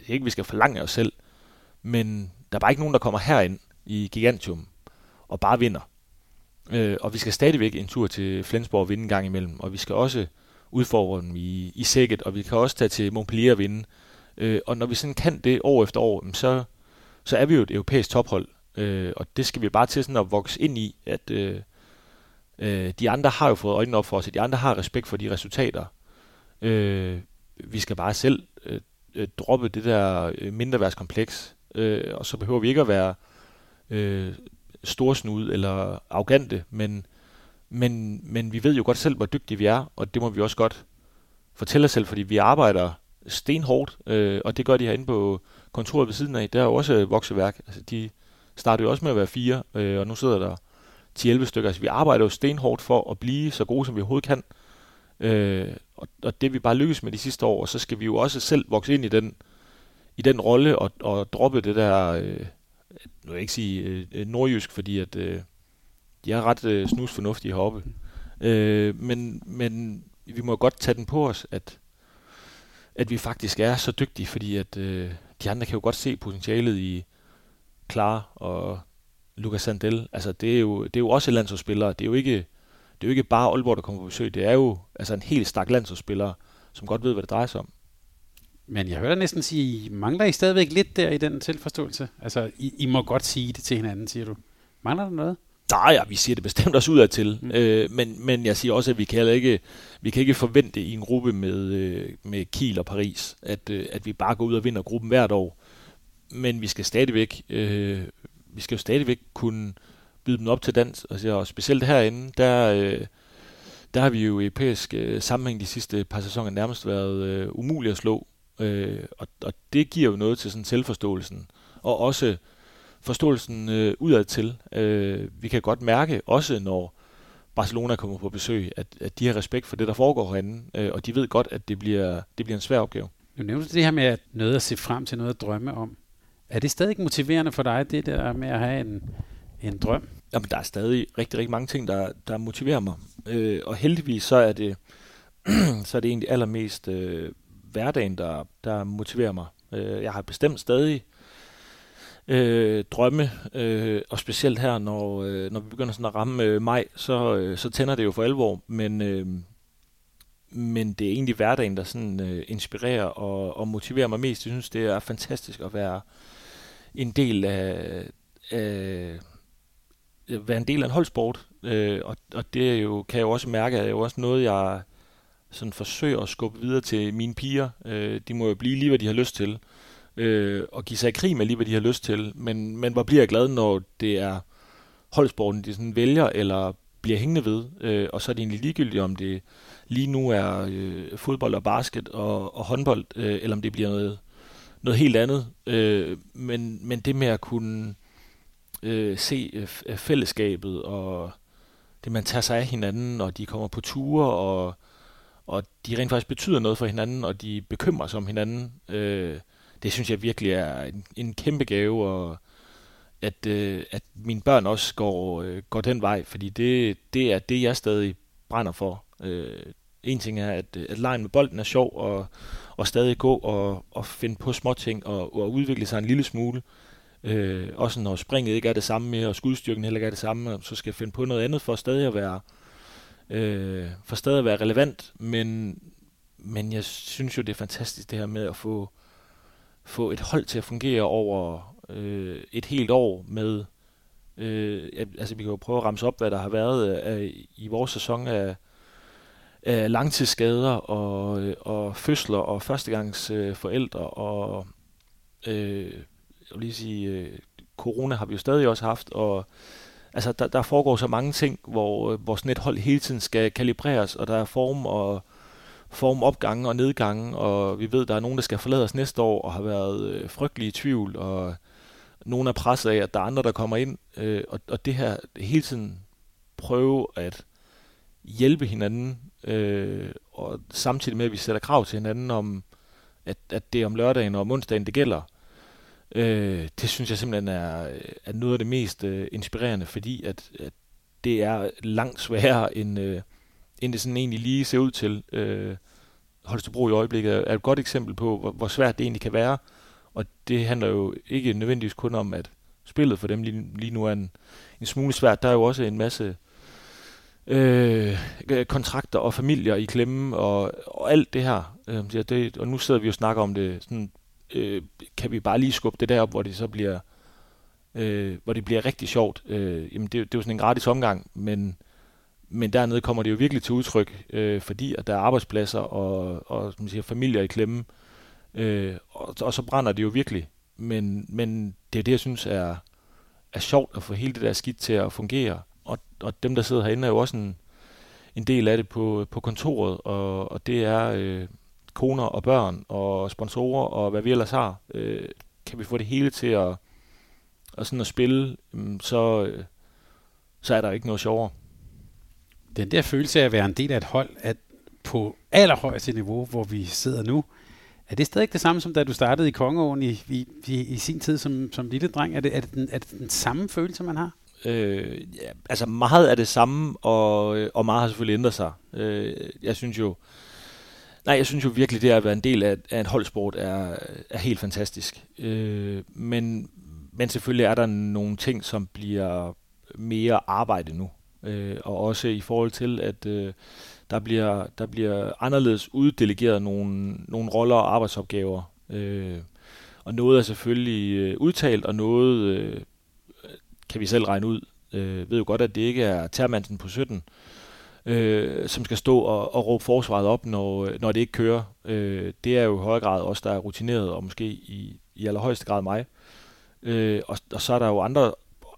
ikke vi skal forlange os selv, men der er bare ikke nogen, der kommer herind i Gigantium og bare vinder. Øh, og vi skal stadigvæk en tur til Flensborg og vinde en gang imellem, og vi skal også udfordre dem i, i sækket, og vi kan også tage til Montpellier og vinde. Øh, og når vi sådan kan det år efter år, så, så er vi jo et europæisk tophold, øh, og det skal vi bare til sådan at vokse ind i, at øh, øh, de andre har jo fået øjnene op for os, at de andre har respekt for de resultater. Øh, vi skal bare selv øh, øh droppe det der øh, mindreværdskompleks, øh, og så behøver vi ikke at være øh, storsnud eller arrogante, men, men, men vi ved jo godt selv, hvor dygtige vi er, og det må vi også godt fortælle os selv, fordi vi arbejder stenhårdt, øh, og det gør de herinde på kontoret ved siden af. Der er jo også øh, vokseværk. Altså, de startede jo også med at være fire, øh, og nu sidder der 10-11 stykker. Altså, vi arbejder jo stenhårdt for at blive så gode, som vi overhovedet kan. Øh, og, og det vi bare lykkes med de sidste år, og så skal vi jo også selv vokse ind i den, i den rolle og, og droppe det der, øh, nu vil jeg ikke sige øh, nordjysk, fordi at øh, de er ret øh, snusfornuftige heroppe. Øh, men, men vi må godt tage den på os, at, at vi faktisk er så dygtige, fordi at øh, de andre kan jo godt se potentialet i Klar og Lucas Sandel. Altså det er jo, det er jo også landsholdsspillere. Det er jo ikke, det er jo ikke bare Aalborg, der kommer på besøg. Det er jo altså en helt stak landsholdsspillere, som godt ved, hvad det drejer sig om. Men jeg hører næsten sige, mangler I stadigvæk lidt der i den tilforståelse? Altså, I, I må godt sige det til hinanden, siger du. Mangler der noget? Nej, vi siger det bestemt også udad til. Mm. Øh, men, men jeg siger også, at vi kan ikke, vi kan ikke forvente i en gruppe med, øh, med Kiel og Paris, at, øh, at vi bare går ud og vinder gruppen hvert år. Men vi skal stadigvæk, øh, vi skal jo stadigvæk kunne byde dem op til dans. Altså, og specielt herinde, der, øh, der har vi jo i europæisk øh, sammenhæng de sidste par sæsoner nærmest været øh, umulige at slå. Øh, og, og det giver jo noget til sådan selvforståelsen. Og også forståelsen øh, udad til. Øh, vi kan godt mærke, også når Barcelona kommer på besøg, at, at de har respekt for det, der foregår herinde, øh, og de ved godt, at det bliver, det bliver en svær opgave. Du nævnte det her med at noget at se frem til, noget at drømme om. Er det stadig motiverende for dig, det der med at have en, en drøm? Jamen, der er stadig rigtig, rigtig mange ting, der, der motiverer mig. Øh, og heldigvis så er det, [clears throat] så er det egentlig allermest øh, hverdagen, der, der motiverer mig. Øh, jeg har bestemt stadig øh, øh, drømme, øh, og specielt her, når, øh, når vi begynder sådan at ramme øh, maj, så, øh, så tænder det jo for alvor, men, øh, men det er egentlig hverdagen, der sådan øh, inspirerer og, og motiverer mig mest. Jeg synes, det er fantastisk at være en del af, af øh, være en del af en holdsport, øh, og, og det er jo, kan jeg jo også mærke, at det er jo også noget, jeg sådan forsøger at skubbe videre til mine piger. Øh, de må jo blive lige, hvad de har lyst til øh, og give sig i krig med lige, hvad de har lyst til. Men, men hvor bliver jeg glad, når det er holdsporten, de sådan vælger eller bliver hængende ved. Øh, og så er det egentlig ligegyldigt, om det lige nu er øh, fodbold og basket og, og håndbold, øh, eller om det bliver noget, noget helt andet. Øh, men, men det med at kunne øh, se øh, øh fællesskabet og det, man tager sig af hinanden, og de kommer på ture, og, og de rent faktisk betyder noget for hinanden, og de bekymrer sig om hinanden. Øh, det synes jeg virkelig er en, en kæmpe gave, og at, øh, at mine børn også går, øh, går den vej, fordi det, det er det, jeg stadig brænder for. Øh, en ting er, at, at lejen med bolden er sjov, og, og stadig gå og, og finde på små ting og, og udvikle sig en lille smule. Øh, også når springet ikke er det samme mere, og skudstyrken heller ikke er det samme, så skal jeg finde på noget andet for stadig at være, øh, for stadig at være relevant. Men, men jeg synes jo, det er fantastisk det her med at få, få et hold til at fungere over øh, et helt år med, øh, altså vi kan jo prøve at ramse op, hvad der har været af, i vores sæson af, af langtidsskader og, øh, og fødsler og førstegangs øh, forældre og øh, jeg vil lige sige, øh, corona har vi jo stadig også haft, og altså der, der foregår så mange ting, hvor, øh, vores nethold hele tiden skal kalibreres, og der er form og formopgange og nedgange, og vi ved, der er nogen, der skal forlade os næste år, og har været øh, frygtelig i tvivl, og nogen er presset af, at der er andre, der kommer ind, øh, og, og det her hele tiden prøve at hjælpe hinanden, øh, og samtidig med, at vi sætter krav til hinanden om, at, at det er om lørdagen og om onsdagen, det gælder, øh, det synes jeg simpelthen er, er noget af det mest øh, inspirerende, fordi at, at det er langt sværere end... Øh, end det sådan egentlig lige ser ud til. Øh, Holstebro i øjeblikket er et godt eksempel på, hvor, hvor svært det egentlig kan være. Og det handler jo ikke nødvendigvis kun om, at spillet for dem lige, lige nu er en, en smule svært. Der er jo også en masse øh, kontrakter og familier i klemme og, og alt det her. Øh, det, og nu sidder vi og snakker om det sådan, øh, kan vi bare lige skubbe det derop, hvor det så bliver øh, hvor det bliver rigtig sjovt. Øh, jamen det, det er jo sådan en gratis omgang, men, men dernede kommer det jo virkelig til udtryk, øh, fordi at der er arbejdspladser og, og som siger, familier i klemme, øh, og, og så brænder det jo virkelig. Men, men det er det, jeg synes er, er sjovt at få hele det der skidt til at fungere. Og, og dem, der sidder herinde, er jo også en, en del af det på, på kontoret, og, og det er øh, koner og børn og sponsorer og hvad vi ellers har. Øh, kan vi få det hele til at, at, sådan at spille, mm, så, øh, så er der ikke noget sjovere. Den der følelse af at være en del af et hold, at på allerhøjeste niveau, hvor vi sidder nu, er det stadig det samme, som da du startede i Kongeåen i, i, i, i sin tid som, som lille dreng? Er det, er, det den, er det den samme følelse, man har? Øh, ja, altså meget er det samme, og, øh, og meget har selvfølgelig ændret sig. Øh, jeg synes jo, nej, jeg synes jo virkelig, det at være en del af, af en holdsport er, er helt fantastisk. Øh, men, men selvfølgelig er der nogle ting, som bliver mere arbejde nu. Øh, og også i forhold til, at øh, der, bliver, der bliver anderledes uddelegeret nogle, nogle roller og arbejdsopgaver. Øh, og noget er selvfølgelig øh, udtalt, og noget øh, kan vi selv regne ud. Øh, ved jo godt, at det ikke er Termansen på 17, øh, som skal stå og, og råbe forsvaret op, når, når det ikke kører. Øh, det er jo i høj grad også der er rutineret, og måske i, i allerhøjeste grad mig. Øh, og, og så er der jo andre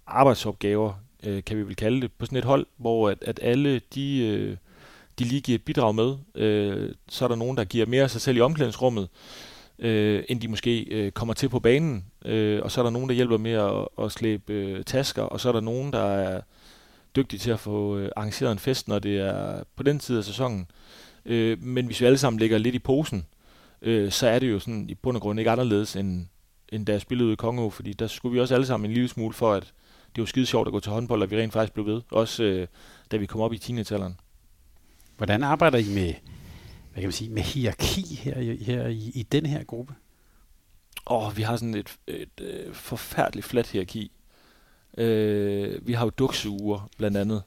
arbejdsopgaver, øh, kan vi vel kalde det, på sådan et hold, hvor at, at alle de, øh, de lige giver et bidrag med. Øh, så er der nogen, der giver mere af sig selv i omklædningsrummet, øh, end de måske øh, kommer til på banen. Øh, og så er der nogen, der hjælper med at, at slæbe øh, tasker, og så er der nogen, der er dygtige til at få øh, arrangeret en fest, når det er på den tid af sæsonen. Øh, men hvis vi alle sammen ligger lidt i posen, øh, så er det jo sådan i bund og grund ikke anderledes, end, end da jeg spillede ude i Kongo, fordi der skulle vi også alle sammen en lille smule for, at det var skide sjovt at gå til håndbold, og vi rent faktisk blev ved, også øh, da vi kom op i teenagealderen. Hvordan arbejder I med, hvad kan man sige, med hierarki her, her i, i den her gruppe? Åh, oh, vi har sådan et, et, et øh, forfærdeligt fladt hierarki. Øh, vi har jo duksuger, blandt andet.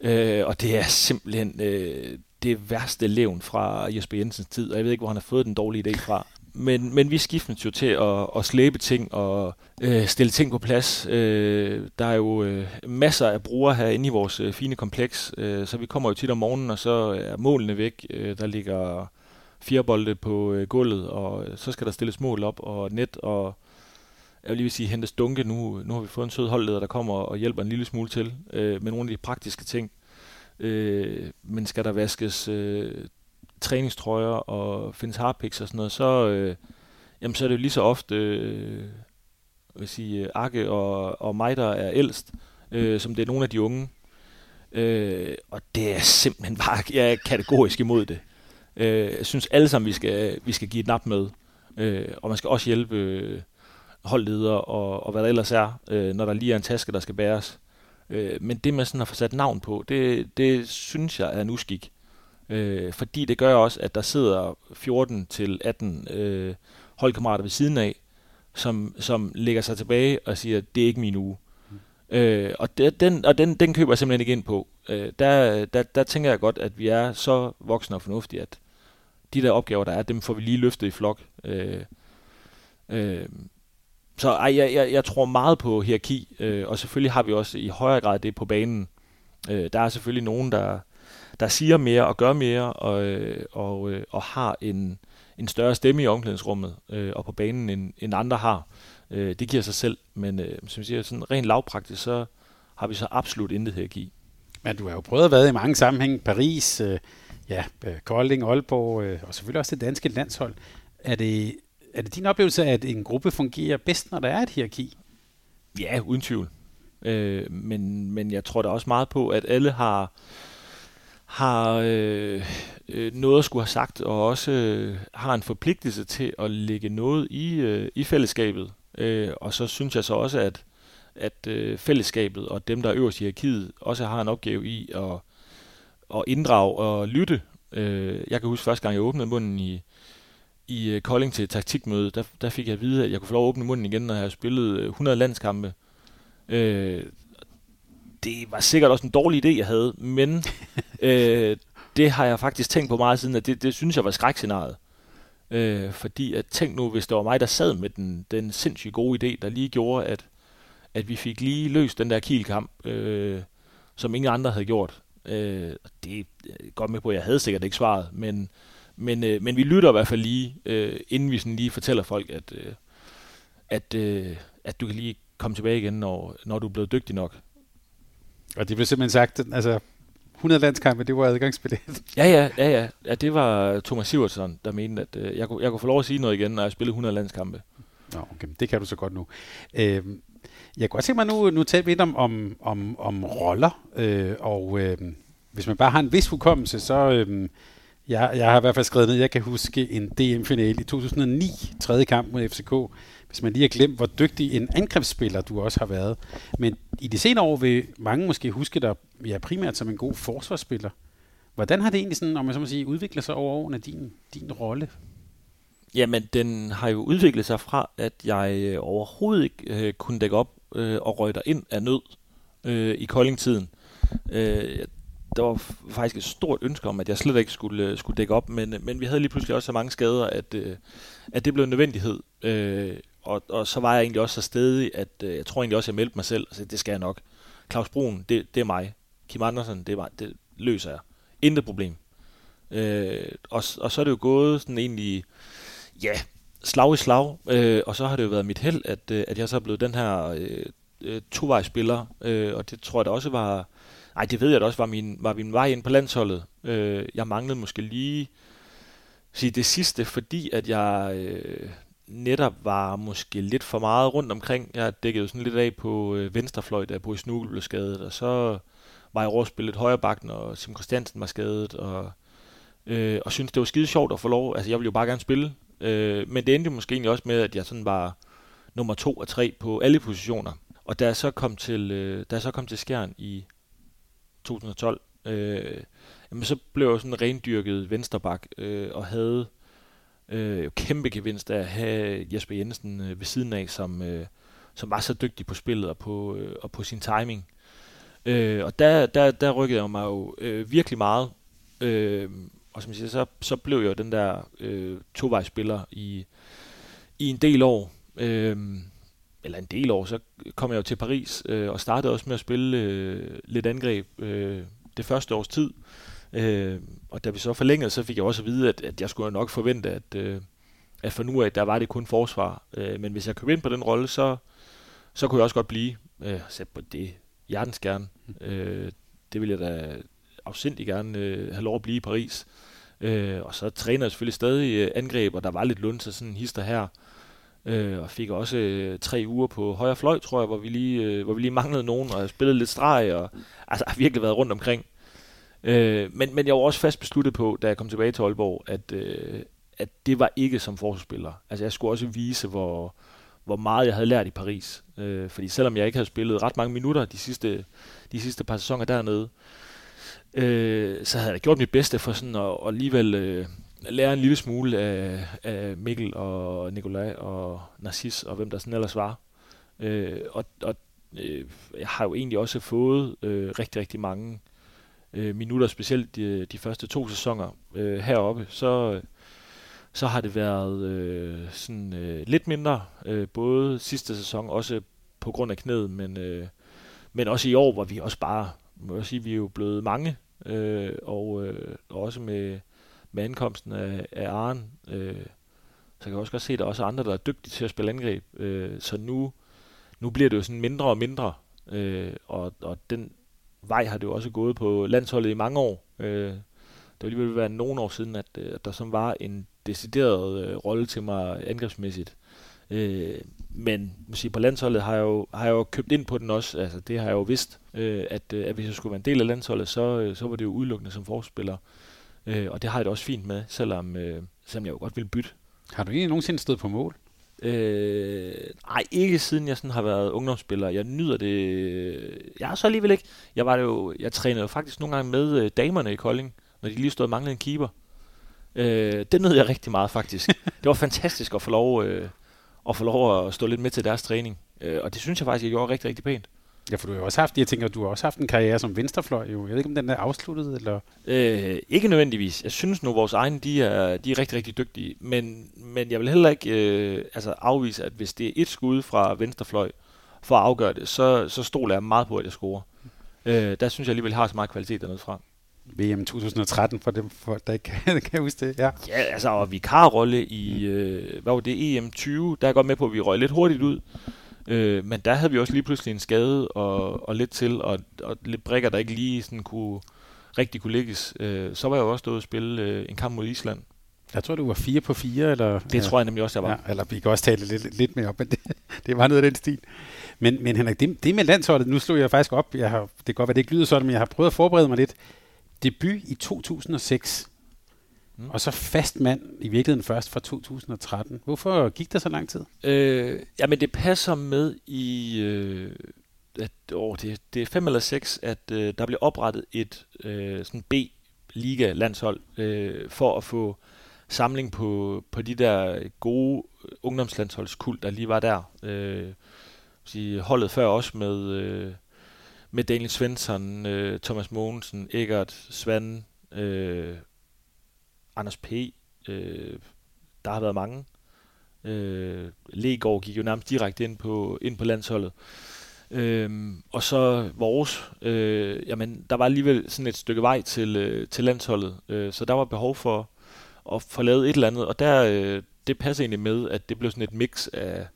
Øh, og det er simpelthen øh, det værste levn fra Jesper Jensens tid, og jeg ved ikke, hvor han har fået den dårlige idé fra men, men vi skiftes jo til at, at slæbe ting og øh, stille ting på plads. Øh, der er jo øh, masser af brugere herinde i vores øh, fine kompleks, øh, så vi kommer jo tit om morgenen, og så er målene væk. Øh, der ligger fire bolde på øh, gulvet, og øh, så skal der stilles mål op og net, og jeg vil lige sige, hentes dunke. Nu, nu har vi fået en sød holdleder, der kommer og hjælper en lille smule til øh, med nogle af de praktiske ting. Øh, men skal der vaskes øh, træningstrøjer og findes harpiks og sådan noget, så, øh, jamen, så er det jo lige så ofte øh, vil sige, øh, Akke og, og mig, der er ældst, øh, som det er nogle af de unge. Øh, og det er simpelthen [laughs] bare, jeg er kategorisk imod det. Øh, jeg synes alle sammen, vi skal, vi skal give et nap med. Øh, og man skal også hjælpe øh, holdledere og, og hvad der ellers er, øh, når der lige er en taske, der skal bæres. Øh, men det med sådan at få sat navn på, det, det synes jeg er en uskik. Øh, fordi det gør også, at der sidder 14 til 18 øh, holdkammerater ved siden af, som, som lægger sig tilbage og siger, det er ikke min uge. Mm. Øh, og det, den, og den, den køber jeg simpelthen ikke ind på. Øh, der, der, der tænker jeg godt, at vi er så voksne og fornuftige, at de der opgaver, der er, dem får vi lige løftet i flok. Øh, øh, så ej, jeg, jeg, jeg tror meget på hierarki, øh, og selvfølgelig har vi også i højere grad det på banen. Øh, der er selvfølgelig nogen, der, der siger mere og gør mere, og, øh, og, øh, og har en, en større stemme i omklædningsrummet øh, og på banen, end, end andre har. Øh, det giver sig selv, men øh, som jeg siger, sådan rent lavpraktisk, så har vi så absolut intet her at give. Men du har jo prøvet at være i mange sammenhæng. Paris, øh, ja, Kolding, Aalborg øh, og selvfølgelig også det danske landshold. Er det, er det din oplevelse, at en gruppe fungerer bedst, når der er et hierarki? Ja, uden tvivl. Øh, men, men jeg tror da også meget på, at alle har har øh, øh, noget at skulle have sagt, og også øh, har en forpligtelse til at lægge noget i, øh, i fællesskabet. Øh, og så synes jeg så også, at, at øh, fællesskabet og dem, der er øverst i hierarkiet, også har en opgave i at, at inddrage og lytte. Øh, jeg kan huske første gang, jeg åbnede munden i, i øh, Kolding til taktikmøde, der, der fik jeg at vide, at jeg kunne få lov at åbne munden igen, når jeg havde spillet øh, 100 landskampe. Øh, det var sikkert også en dårlig idé, jeg havde, men [laughs] øh, det har jeg faktisk tænkt på meget siden, at det, det synes jeg var skrækscenariet. Øh, fordi at tænk nu, hvis det var mig, der sad med den, den sindssygt gode idé, der lige gjorde, at, at vi fik lige løst den der kielkamp, øh, som ingen andre havde gjort. Øh, det er godt med på, at jeg havde sikkert ikke svaret, men, men, øh, men vi lytter i hvert fald lige, øh, inden vi sådan lige fortæller folk, at, øh, at, øh, at du kan lige komme tilbage igen, når, når du er blevet dygtig nok. Og det blev simpelthen sagt, altså 100 landskampe, det var adgangsbillet. Ja, ja, ja, ja. ja det var Thomas Sivertsen, der mente, at øh, jeg, kunne, jeg kunne få lov at sige noget igen, når jeg spillede 100 landskampe. Nå, okay. Det kan du så godt nu. Øh, jeg kunne godt tænke mig nu, nu tale lidt om, om, om, om roller, øh, og øh, hvis man bare har en vis hukommelse, så øh, jeg, jeg har i hvert fald skrevet ned, jeg kan huske en DM-finale i 2009, tredje kamp mod FCK, hvis man lige har glemt, hvor dygtig en angrebsspiller du også har været. Men i de senere år vil mange måske huske dig ja, primært som en god forsvarsspiller. Hvordan har det egentlig sådan, om man så må sige, udviklet sig over årene, din, din rolle? Jamen, den har jo udviklet sig fra, at jeg øh, overhovedet ikke øh, kunne dække op øh, og røge ind af nød øh, i koldingtiden. Øh, der var faktisk et stort ønske om, at jeg slet ikke skulle, øh, skulle dække op, men, men vi havde lige pludselig også så mange skader, at, øh, at det blev en nødvendighed. Øh, og, og så var jeg egentlig også så stedig, at øh, jeg tror egentlig også, at jeg meldte mig selv, og sagde, det skal jeg nok. Claus Brun, det, det er mig. Kim Andersen, det, er mig. det løser jeg. Intet problem. Øh, og, og så er det jo gået sådan egentlig, ja, slag i slag, øh, og så har det jo været mit held, at, øh, at jeg så er blevet den her øh, øh tovejsspiller, øh, og det tror jeg da også var, nej, det ved jeg da også var min, var min vej ind på landsholdet. Øh, jeg manglede måske lige sige det sidste, fordi at jeg øh, netop var måske lidt for meget rundt omkring. Jeg dækkede sådan lidt af på øh, venstrefløj, da Boris Snugel blev skadet, og så var jeg overspillet højre bakken, og Sim Christiansen var skadet, og, øh, og syntes, det var skide sjovt at få lov. Altså, jeg ville jo bare gerne spille, øh, men det endte måske egentlig også med, at jeg sådan var nummer to og tre på alle positioner. Og da jeg så kom til, øh, da jeg så kom til Skjern i 2012, øh, jamen så blev jeg sådan rendyrket vensterbak, øh, og havde øh, kæmpe gevinst af at have Jesper Jensen øh, ved siden af, som, øh, som var så dygtig på spillet og på, øh, og på sin timing. Øh, og der, der, der rykkede jeg mig jo øh, virkelig meget. Øh, og som jeg siger, så, så blev jeg jo den der øh, tovejsspiller i, i en del år. Øh, eller en del år, så kom jeg jo til Paris øh, og startede også med at spille øh, lidt angreb øh, det første års tid. Øh, og da vi så forlængede, så fik jeg også at vide, at, at jeg skulle nok forvente, at, øh, at for nu af, der var det kun forsvar. Øh, men hvis jeg købte ind på den rolle, så, så kunne jeg også godt blive. Øh, sat på det hjertens gerne. Øh, det ville jeg da afsindig gerne øh, have lov at blive i Paris. Øh, og så træner jeg selvfølgelig stadig øh, angreb, og der var lidt lund til sådan en hister her. Øh, og fik også øh, tre uger på højre fløj, tror jeg, hvor vi lige, øh, hvor vi lige manglede nogen, og jeg spillede lidt streg, og altså, har virkelig været rundt omkring. Øh, men, men jeg var også fast besluttet på, da jeg kom tilbage til Aalborg, at, øh, at det var ikke som forsvarsspiller. Altså jeg skulle også vise, hvor, hvor meget jeg havde lært i Paris. Øh, fordi selvom jeg ikke havde spillet ret mange minutter de sidste, de sidste par sæsoner dernede, øh, så havde jeg gjort mit bedste for sådan at, at alligevel øh, lære en lille smule af, af Mikkel og Nikolaj og Narcis og hvem der sådan ellers var. Øh, og og øh, jeg har jo egentlig også fået øh, rigtig, rigtig mange øh, minutter, specielt de, de første to sæsoner øh, heroppe, så, så har det været øh, sådan øh, lidt mindre, øh, både sidste sæson, også på grund af knæet, men, øh, men også i år, hvor vi også bare, må jeg sige, vi er jo blevet mange, øh, og, øh, også med, med ankomsten af, af Aren, øh, så kan jeg også godt se, at der er også andre, der er dygtige til at spille angreb, øh, så nu, nu bliver det jo sådan mindre og mindre, øh, og, og den, vej har det jo også gået på landsholdet i mange år. Øh, det vil alligevel være nogle år siden, at, øh, at der som var en decideret øh, rolle til mig angrebsmæssigt. Øh, men sige, på landsholdet har jeg, jo, har jeg jo købt ind på den også. Altså, det har jeg jo vidst, øh, at, øh, at hvis jeg skulle være en del af landsholdet, så, øh, så var det jo udelukkende som forspiller. Øh, og det har jeg det også fint med, selvom, øh, selvom jeg jo godt vil bytte. Har du egentlig nogensinde stået på mål? Øh, nej, ikke siden jeg sådan har været ungdomsspiller. Jeg nyder det. Jeg har så alligevel ikke. Jeg var det jo, jeg trænede jo faktisk nogle gange med øh, damerne i Kolding, når de lige stod og manglede en keeper. Øh, det nød jeg rigtig meget faktisk. [laughs] det var fantastisk at få lov, øh, at få lov at stå lidt med til deres træning. Øh, og det synes jeg faktisk, jeg gjorde rigtig, rigtig pænt. Ja, for du har også haft, jeg tænker, du har også haft en karriere som venstrefløj, jo. Jeg ved ikke, om den er afsluttet, eller? Øh, ikke nødvendigvis. Jeg synes nu, vores egne, de er, de er rigtig, rigtig dygtige. Men, men jeg vil heller ikke øh, altså afvise, at hvis det er et skud fra venstrefløj for at afgøre det, så, så stoler jeg meget på, at jeg scorer. Øh, der synes jeg alligevel har så meget kvalitet dernede fra. VM 2013, for dem, for, der ikke kan, kan huske det. Ja, ja altså, og vikarrolle i, øh, hvad var det, EM 20, der er jeg godt med på, at vi røg lidt hurtigt ud. Øh, men der havde vi også lige pludselig en skade og, og lidt til, og, og lidt brækker, der ikke lige sådan kunne, rigtig kunne lægges. Øh, så var jeg jo også stået og spille øh, en kamp mod Island. Jeg tror, du var 4 på 4, eller? Det tror jeg nemlig også, jeg var. Ja, eller vi kan også tale lidt, lidt mere op, men det, [laughs] det var noget af den stil. Men, men Henrik, det, det med landsholdet, nu slog jeg faktisk op, jeg har, det kan godt være, det ikke lyder sådan, men jeg har prøvet at forberede mig lidt. Debut i 2006, mm. og så fast mand i virkeligheden først fra 2013. Hvorfor gik der så lang tid? Øh, jamen, det passer med i... Øh, at, åh, det, det er fem eller seks, at øh, der blev oprettet et øh, sådan B-liga-landshold øh, for at få samling på, på de der gode øh, ungdomslandsholdskuld, der lige var der. Øh, sige, holdet før også med, øh, med Daniel Svensson, øh, Thomas Mogensen, Egert, Svand, øh, Anders P. Øh, der har været mange. Øh, Legård gik jo nærmest direkte ind på, ind på landsholdet. Øhm, og så vores, øh, jamen der var alligevel sådan et stykke vej til, øh, til landsholdet, øh, så der var behov for at få lavet et eller andet, og der, øh, det passer egentlig med, at det blev sådan et mix af,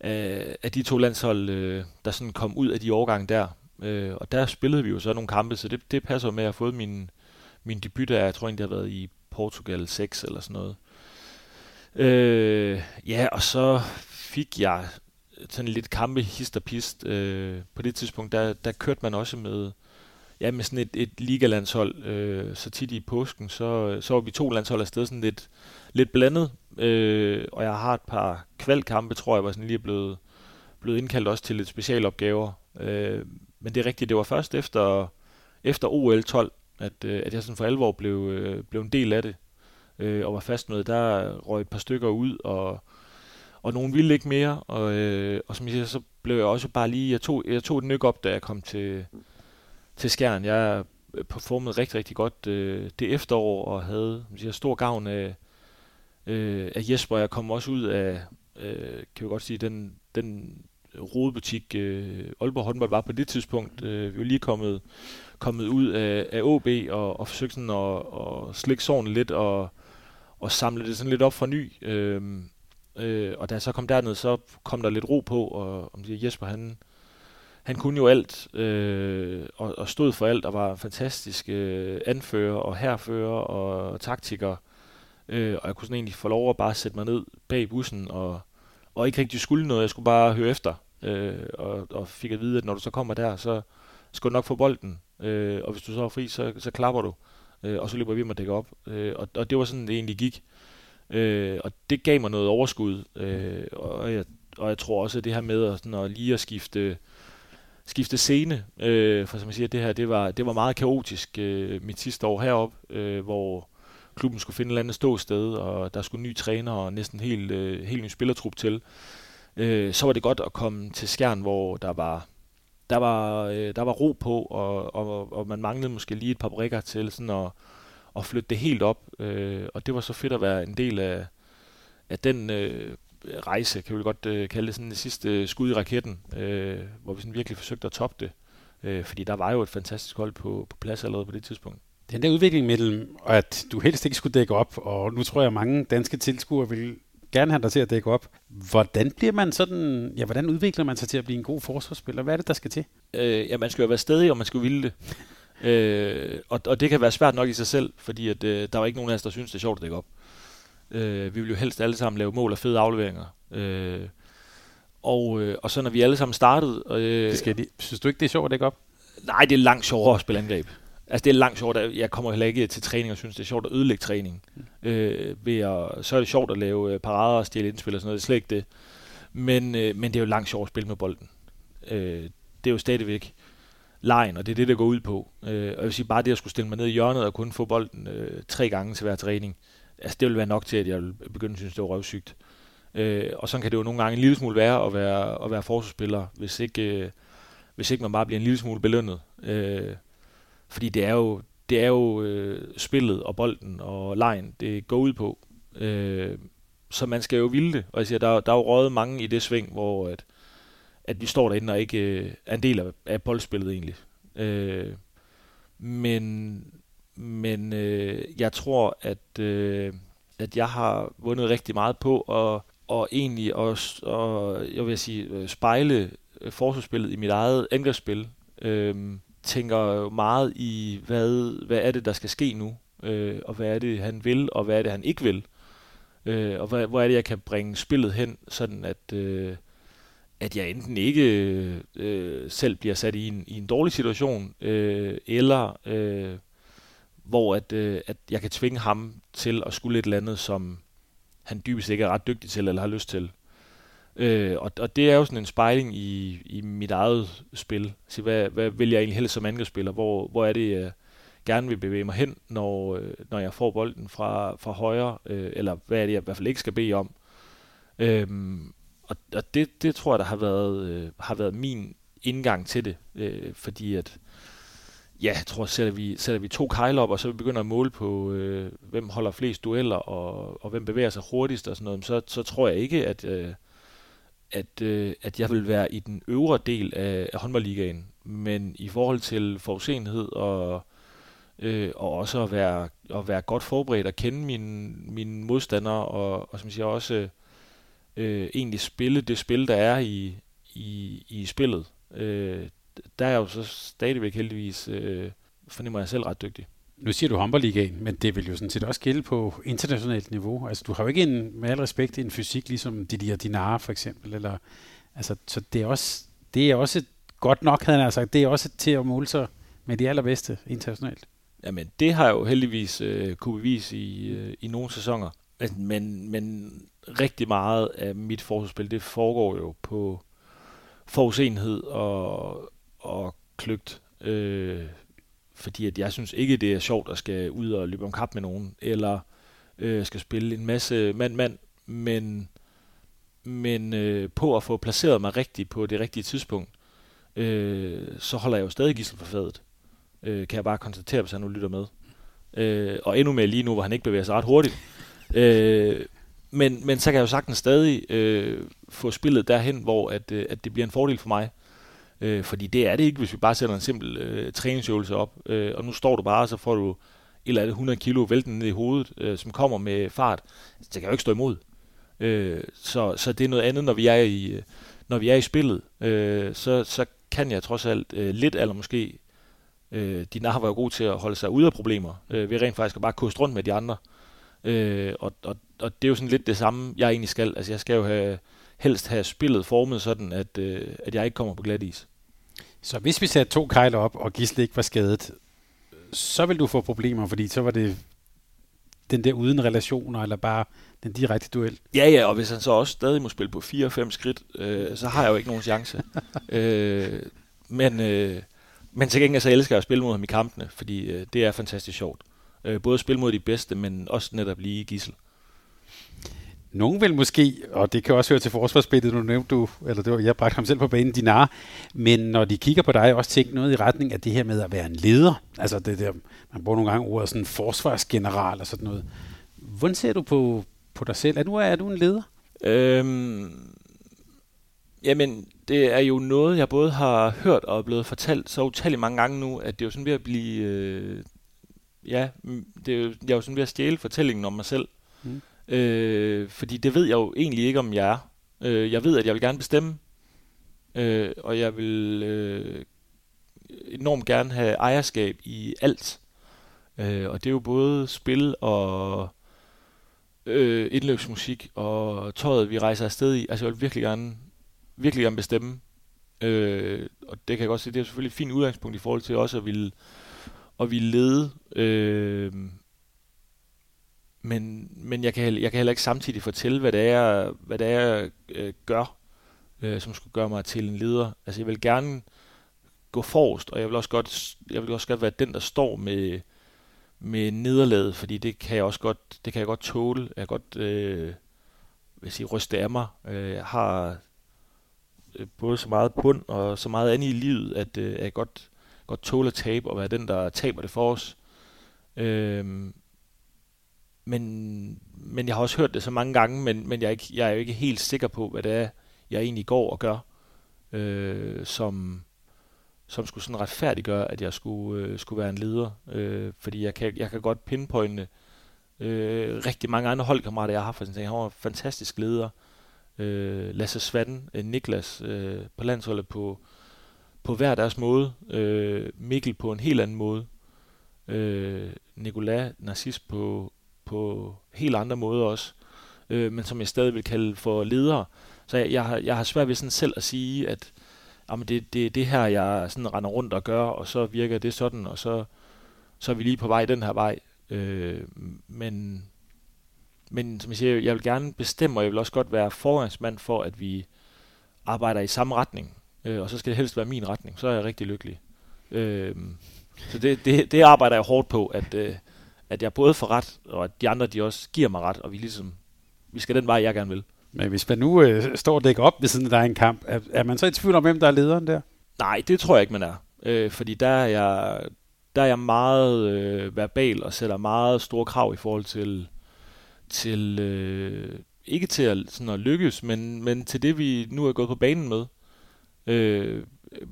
af, af de to landshold, øh, der sådan kom ud af de årgange der. Øh, og der spillede vi jo så nogle kampe, så det, det passer med, at jeg har fået min, min debut der, jeg tror egentlig, det har været i Portugal 6 eller sådan noget. Øh, ja, og så fik jeg sådan lidt kampe hist og pist. Øh, på det tidspunkt, der, der kørte man også med, ja, med sådan et, et ligalandshold. Øh, så tit i påsken, så, så var vi to landshold afsted sådan lidt, lidt blandet. Øh, og jeg har et par kvalkampe, tror jeg, var sådan lige blevet, blevet indkaldt også til lidt specialopgaver. Øh, men det er rigtigt, det var først efter, efter OL 12, at, øh, at jeg sådan for alvor blev, øh, blev en del af det. Øh, og var fast med, der røg et par stykker ud, og, og nogen ville ikke mere. Og, øh, og som jeg siger, så blev jeg også bare lige, jeg tog, jeg tog et nyk op, da jeg kom til, til Skjern. Jeg performede rigtig, rigtig godt øh, det efterår, og havde jeg siger, stor gavn af, øh, af Jesper. Jeg kom også ud af, øh, kan vi godt sige, den, den rodebutik, øh, Aalborg håndbold var på det tidspunkt. Øh, vi var lige kommet, kommet ud af, af OB og, og forsøgt sådan at, at slikke sårene lidt og, og samle det sådan lidt op fra ny. Øh, øh, og da jeg så kom derned, så kom der lidt ro på, og om det Jesper, han, han kunne jo alt, øh, og, og stod for alt, og var en fantastisk øh, anfører og herfører og taktiker. Øh, og jeg kunne sådan egentlig få lov at bare sætte mig ned bag bussen og, og ikke rigtig skulle noget. Jeg skulle bare høre efter. Øh, og, og fik at vide, at når du så kommer der, så skal du nok få bolden. Øh, og hvis du så er fri, så, så klapper du. Øh, og så løber vi med at dække op. Øh, og, og det var sådan, det egentlig gik. Øh, og det gav mig noget overskud. Øh, og, jeg, og jeg tror også, at det her med at, sådan, at lige at skifte skifte scene, øh, for som jeg siger, det her, det var, det var meget kaotisk øh, mit sidste år heroppe, øh, hvor klubben skulle finde et eller andet ståsted, og der skulle ny træner og næsten helt, øh, helt ny spillertrup til. Øh, så var det godt at komme til Skjern, hvor der var der var, øh, der var ro på, og, og, og man manglede måske lige et par brikker til sådan at, at flytte det helt op. Øh, og det var så fedt at være en del af, af den øh, rejse, kan vi godt øh, kalde det sådan det sidste skud i raketten, øh, hvor vi sådan virkelig forsøgte at toppe det. Øh, fordi der var jo et fantastisk hold på, på plads allerede på det tidspunkt. Den der udvikling mellem, at du helst ikke skulle dække op, og nu tror jeg, at mange danske tilskuere vil gerne have dig til at dække op. Hvordan bliver man sådan, ja, hvordan udvikler man sig til at blive en god forsvarsspiller? Hvad er det, der skal til? Øh, ja, man skal jo være stedig, og man skal ville det. Øh, og, og det kan være svært nok i sig selv, fordi at, øh, der var ikke nogen af os, der synes, det er sjovt at dække op. Øh, vi vil jo helst alle sammen lave mål og fede afleveringer. Øh, og, øh, og så når vi alle sammen startede... Øh, det skal jeg synes du ikke, det er sjovt at dække op? Nej, det er langt sjovere at spille angreb. Altså det er langt sjovt. Jeg kommer heller ikke til træning og synes, det er sjovt at ødelægge træning. Mm. Øh, ved at, så er det sjovt at lave øh, parader og stjæle indspil og sådan noget. Det er slet ikke det. Men, øh, men det er jo langt sjovt at spille med bolden. Øh, det er jo stadigvæk lejen, og det er det, der går ud på. Øh, og jeg vil sige, bare det at skulle stille mig ned i hjørnet og kun få bolden øh, tre gange til hver træning, altså det vil være nok til, at jeg vil begynde at synes, det var røvsygt. Øh, og så kan det jo nogle gange en lille smule være at være, at være forsvarsspiller, hvis ikke, øh, hvis ikke man bare bliver en lille smule belønnet. Øh, fordi det er jo, det er jo øh, spillet og bolden og lejen, det går ud på. Øh, så man skal jo ville det. Og jeg siger, der, der er jo røget mange i det sving, hvor at, at vi står derinde og ikke øh, er en del af, af boldspillet egentlig. Øh, men men øh, jeg tror, at, øh, at jeg har vundet rigtig meget på at og egentlig også, og jeg vil sige, øh, spejle øh, forsvarsspillet i mit eget angrebsspil. Øh, tænker meget i, hvad, hvad er det, der skal ske nu, øh, og hvad er det, han vil, og hvad er det, han ikke vil. Øh, og hvad, hvor er det, jeg kan bringe spillet hen, sådan at, øh, at jeg enten ikke øh, selv bliver sat i en, i en dårlig situation, øh, eller øh, hvor at, øh, at jeg kan tvinge ham til at skulle et eller andet, som han dybest ikke er ret dygtig til, eller har lyst til. Øh, og, og det er jo sådan en spejling i, i mit eget spil. Så hvad, hvad vil jeg egentlig helst som angrebsspiller? Hvor, hvor er det, jeg gerne vil bevæge mig hen, når, øh, når jeg får bolden fra, fra højre? Øh, eller hvad er det, jeg i hvert fald ikke skal bede om? Øh, og og det, det tror jeg, der har været, øh, har været min indgang til det. Øh, fordi at ja, jeg tror, sætter vi, sætter vi to kejler op, og så begynder at måle på, øh, hvem holder flest dueller, og, og hvem bevæger sig hurtigst og sådan noget, så, så tror jeg ikke, at, øh, at, øh, at jeg vil være i den øvre del af, af håndboldligaen. Men i forhold til forudsenhed og, øh, og også at være, at være godt forberedt og kende mine, mine modstandere, og, og som siger også øh, egentlig spille det spil, der er i, i, i spillet. Øh, der er jeg jo så stadigvæk heldigvis, øh, fornemmer jeg selv ret dygtig. Nu siger du håndboldligaen, men det vil jo sådan set også gælde på internationalt niveau. Altså, du har jo ikke en, med al respekt en fysik ligesom Didier Dinara for eksempel. Eller, altså, så det er, også, det er også godt nok, havde han sagt, det er også til at måle sig med de allerbedste internationalt. Jamen, det har jeg jo heldigvis øh, kunne bevise i, øh, i nogle sæsoner. Men, men rigtig meget af mit forsvarsspil, det foregår jo på forudsenhed og, og kløgt, øh, fordi at jeg synes ikke, det er sjovt at skal ud og løbe om kap med nogen, eller øh, skal spille en masse mand-mand, men, men øh, på at få placeret mig rigtigt på det rigtige tidspunkt, øh, så holder jeg jo stadig gissel for fadet. Øh, kan jeg bare konstatere, hvis han nu lytter med. Øh, og endnu mere lige nu, hvor han ikke bevæger sig ret hurtigt. Øh, men, men så kan jeg jo sagtens stadig øh, få spillet derhen, hvor at, øh, at det bliver en fordel for mig. Øh, fordi det er det ikke, hvis vi bare sætter en simpel øh, træningsøvelse op. Øh, og nu står du bare, og så får du et eller andet 100 kilo vælten ned i hovedet, øh, som kommer med fart. Altså, det kan jo ikke stå imod. Øh, så, så det er noget andet, når vi er i, øh, når vi er i spillet. Øh, så, så kan jeg trods alt øh, lidt, eller måske øh, Dinar var jo god til at holde sig ude af problemer, øh, ved rent faktisk at bare koste rundt med de andre. Øh, og, og, og det er jo sådan lidt det samme, jeg egentlig skal. Altså jeg skal jo have, helst have spillet formet sådan, at, øh, at jeg ikke kommer på glat is. Så hvis vi satte to kejler op, og Gisle ikke var skadet, så vil du få problemer, fordi så var det den der uden relationer, eller bare den direkte duel. Ja, ja, og hvis han så også stadig må spille på 4-5 skridt, øh, så har jeg jo ikke nogen chance. [laughs] øh, men, øh, men til gengæld så elsker jeg at spille mod ham i kampene, fordi øh, det er fantastisk sjovt. Øh, både at spille mod de bedste, men også netop lige gissel. Nogen vil måske, og det kan også høre til forsvarsspillet, nu nævnte du, eller det var, jeg bragte ham selv på banen, Dinar, men når de kigger på dig, også tænke noget i retning af det her med at være en leder. Altså det der, man bruger nogle gange ordet sådan forsvarsgeneral og sådan noget. Hvordan ser du på, på dig selv? Er du, er du en leder? Øhm, jamen, det er jo noget, jeg både har hørt og blevet fortalt så utalligt mange gange nu, at det er jo sådan ved at blive... Øh, ja, det er jo, jeg er jo sådan ved at stjæle fortællingen om mig selv. Mm. Øh, fordi det ved jeg jo egentlig ikke, om jeg er. Øh, jeg ved, at jeg vil gerne bestemme, øh, og jeg vil øh, enormt gerne have ejerskab i alt. Øh, og det er jo både spil og øh, indløbsmusik og tøjet, vi rejser afsted i. Altså jeg vil virkelig gerne, virkelig gerne bestemme. Øh, og det kan jeg godt se, det er selvfølgelig et fint udgangspunkt i forhold til også at ville, at ville lede. Øh, men, men jeg, kan, jeg kan heller ikke samtidig fortælle, hvad det er, hvad det er jeg øh, gør, øh, som skulle gøre mig til en leder. Altså jeg vil gerne gå forrest, og jeg vil også godt, jeg vil også godt være den, der står med, med nederlaget, fordi det kan jeg også godt, det kan jeg godt tåle. Jeg kan godt øh, vil sige, ryste af mig. Øh, jeg har øh, både så meget bund og så meget andet i livet, at øh, jeg godt, godt tåle at tabe og være den, der taber det for os. Øh, men, men jeg har også hørt det så mange gange, men, men jeg, er ikke, jeg er jo ikke helt sikker på, hvad det er, jeg egentlig går og gør, øh, som, som skulle sådan retfærdiggøre, at jeg skulle, øh, skulle være en leder. Øh, fordi jeg kan, jeg kan godt pinpointe øh, rigtig mange andre holdkammerater, jeg har haft. han var en fantastisk leder. Øh, Lasse Svatten, øh, Niklas øh, på landsholdet på, på hver deres måde. Øh, Mikkel på en helt anden måde. Øh, Nicolas Narcis på, på helt andre måder også. Øh, men som jeg stadig vil kalde for ledere. Så jeg, jeg, har, jeg har svært ved sådan selv at sige, at jamen det, det, det her, jeg sådan render rundt og gør, og så virker det sådan, og så, så er vi lige på vej den her vej. Øh, men, men som jeg siger, jeg vil gerne bestemme, og jeg vil også godt være forgangsmand for, at vi arbejder i samme retning. Øh, og så skal det helst være min retning, så er jeg rigtig lykkelig. Øh, så det, det, det arbejder jeg hårdt på, at, øh, at jeg både får ret, og at de andre de også giver mig ret, og vi ligesom, vi skal den vej, jeg gerne vil. Men hvis man nu øh, står og dækker op ved siden af dig en kamp, er, er man så i tvivl om, hvem der er lederen der? Nej, det tror jeg ikke, man er. Øh, fordi der er jeg, der er jeg meget øh, verbal og sætter meget store krav i forhold til, til øh, ikke til at, sådan at lykkes, men, men til det, vi nu er gået på banen med. Øh,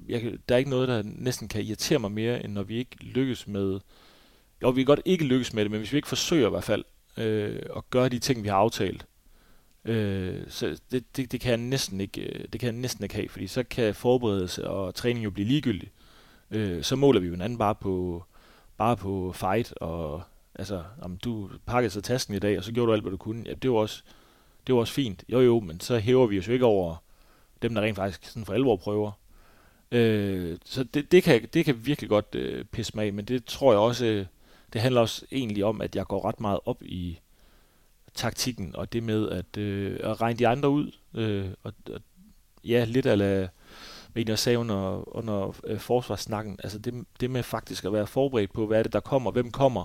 jeg, der er ikke noget, der næsten kan irritere mig mere, end når vi ikke lykkes med... Jo, vi kan godt ikke lykkes med det, men hvis vi ikke forsøger i hvert fald øh, at gøre de ting, vi har aftalt, Øh, så det, det, det, kan jeg næsten ikke, øh, det kan jeg næsten ikke have, fordi så kan forberedelse og træning jo blive ligegyldig. Øh, så måler vi jo hinanden bare på, bare på fight, og altså, om du pakkede så tasken i dag, og så gjorde du alt, hvad du kunne. Ja, det var også, det var også fint. Jo jo, men så hæver vi os jo ikke over dem, der rent faktisk sådan for alvor prøver. Øh, så det, det, kan, det kan virkelig godt øh, pisse mig af, men det tror jeg også, øh, det handler også egentlig om, at jeg går ret meget op i, taktikken, og det med at, øh, at regne de andre ud. Øh, og, og, ja, lidt af hvad jeg sagde under, under øh, forsvarssnakken, altså det, det med faktisk at være forberedt på, hvad er det, der kommer, hvem kommer,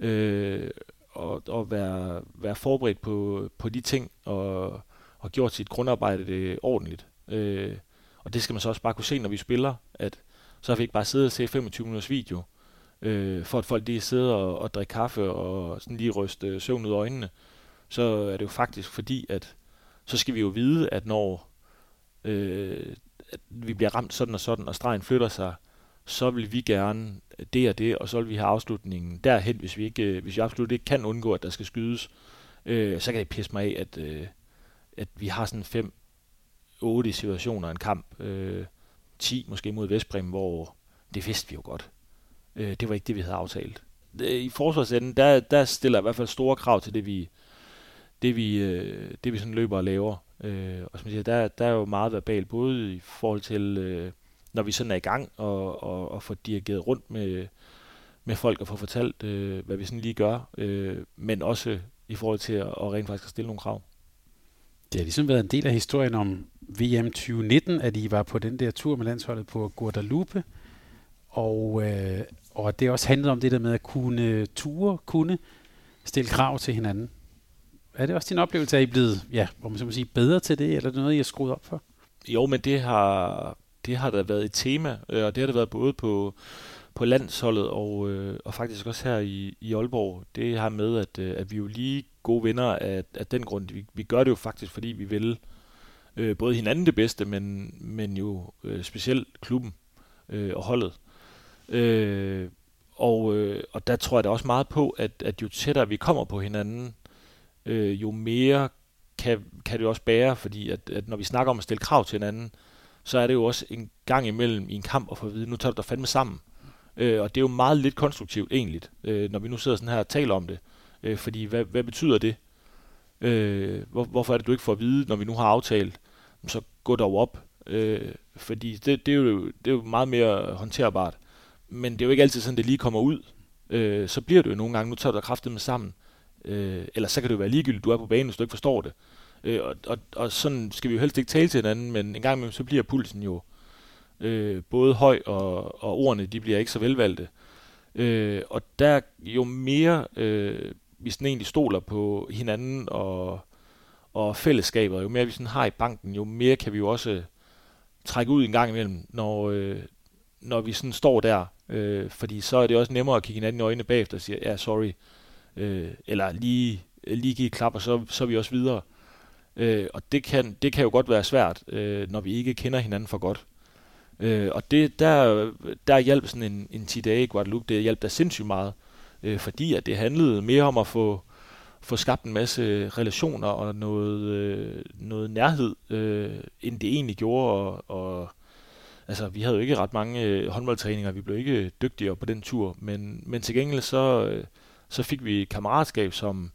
øh, og, og være, være forberedt på, på de ting, og, og gjort sit grundarbejde det ordentligt. Øh, og det skal man så også bare kunne se, når vi spiller, at så har vi ikke bare siddet og set 25 minutters video, øh, for at folk lige sidder og, og drikker kaffe og sådan lige ryste øh, søvn ud af øjnene, så er det jo faktisk fordi, at så skal vi jo vide, at når øh, at vi bliver ramt sådan og sådan, og stregen flytter sig, så vil vi gerne det og det, og så vil vi have afslutningen derhen, hvis vi, ikke, øh, hvis vi absolut ikke kan undgå, at der skal skydes. Øh, så kan det pisse mig af, at, øh, at vi har sådan fem, otte situationer i en kamp. Øh, 10 måske mod Vestbrem, hvor det vidste vi jo godt. Øh, det var ikke det, vi havde aftalt. Øh, I forsvarsenden, der, der stiller jeg i hvert fald store krav til det, vi, det, vi, øh, det, vi sådan løber og laver. Øh, og som jeg siger, der, der er jo meget verbalt, både i forhold til, øh, når vi sådan er i gang, og, og, og får dirigeret rundt med, med folk og få fortalt, øh, hvad vi sådan lige gør, øh, men også i forhold til at, at rent faktisk at stille nogle krav. Det har ligesom været en del af historien om VM 2019, at I var på den der tur med landsholdet på Guadalupe, og, øh, og det også handlede om det der med at kunne ture, kunne stille krav til hinanden. Er det også din oplevelse, at I er blevet, ja, hvor man så må sige, bedre til det, eller er det noget, I har skruet op for? Jo, men det har, det har da været et tema, øh, og det har det været både på, på landsholdet og, øh, og faktisk også her i, i Aalborg. Det har med, at, øh, at vi jo lige gode venner af, af den grund. Vi, vi gør det jo faktisk, fordi vi vil øh, både hinanden det bedste, men, men jo øh, specielt klubben øh, og holdet. Øh, og, øh, og der tror jeg da også meget på, at, at jo tættere vi kommer på hinanden, øh, jo mere kan, kan det også bære, fordi at, at når vi snakker om at stille krav til hinanden, så er det jo også en gang imellem i en kamp at få at vide, nu tager du dig fandme sammen. Øh, og det er jo meget lidt konstruktivt egentlig, øh, når vi nu sidder sådan her og taler om det. Øh, fordi hvad, hvad betyder det? Øh, hvor, hvorfor er det, du ikke får at vide, når vi nu har aftalt, så gå dog op. Øh, fordi det, det, er jo, det er jo meget mere håndterbart. Men det er jo ikke altid sådan, det lige kommer ud. Øh, så bliver det jo nogle gange, nu tager du dig kraftet med sammen. Øh, eller så kan det jo være ligegyldigt, du er på banen, hvis du ikke forstår det. Øh, og, og, og sådan skal vi jo helst ikke tale til hinanden, men en gang imellem så bliver pulsen jo øh, både høj, og, og ordene de bliver ikke så velvalgte. Øh, og der jo mere øh, vi sådan egentlig stoler på hinanden og, og fællesskaber, jo mere vi sådan har i banken, jo mere kan vi jo også trække ud en gang imellem, når, øh, når vi sådan står der. Øh, fordi så er det også nemmere at kigge hinanden i øjnene bagefter og sige, ja, sorry. Øh, eller lige, lige give et klap, og så, så er vi også videre. Øh, og det kan, det kan jo godt være svært, øh, når vi ikke kender hinanden for godt. Øh, og det, der, der hjalp sådan en, en 10 dage i Guadeloupe, det hjalp der sindssygt meget, øh, fordi at det handlede mere om at få, få skabt en masse relationer og noget, øh, noget nærhed, øh, end det egentlig gjorde. Og, og, altså, vi havde jo ikke ret mange øh, håndboldtræninger, vi blev ikke dygtigere på den tur, men, men til gengæld så, øh, så fik vi kammeratskab, som,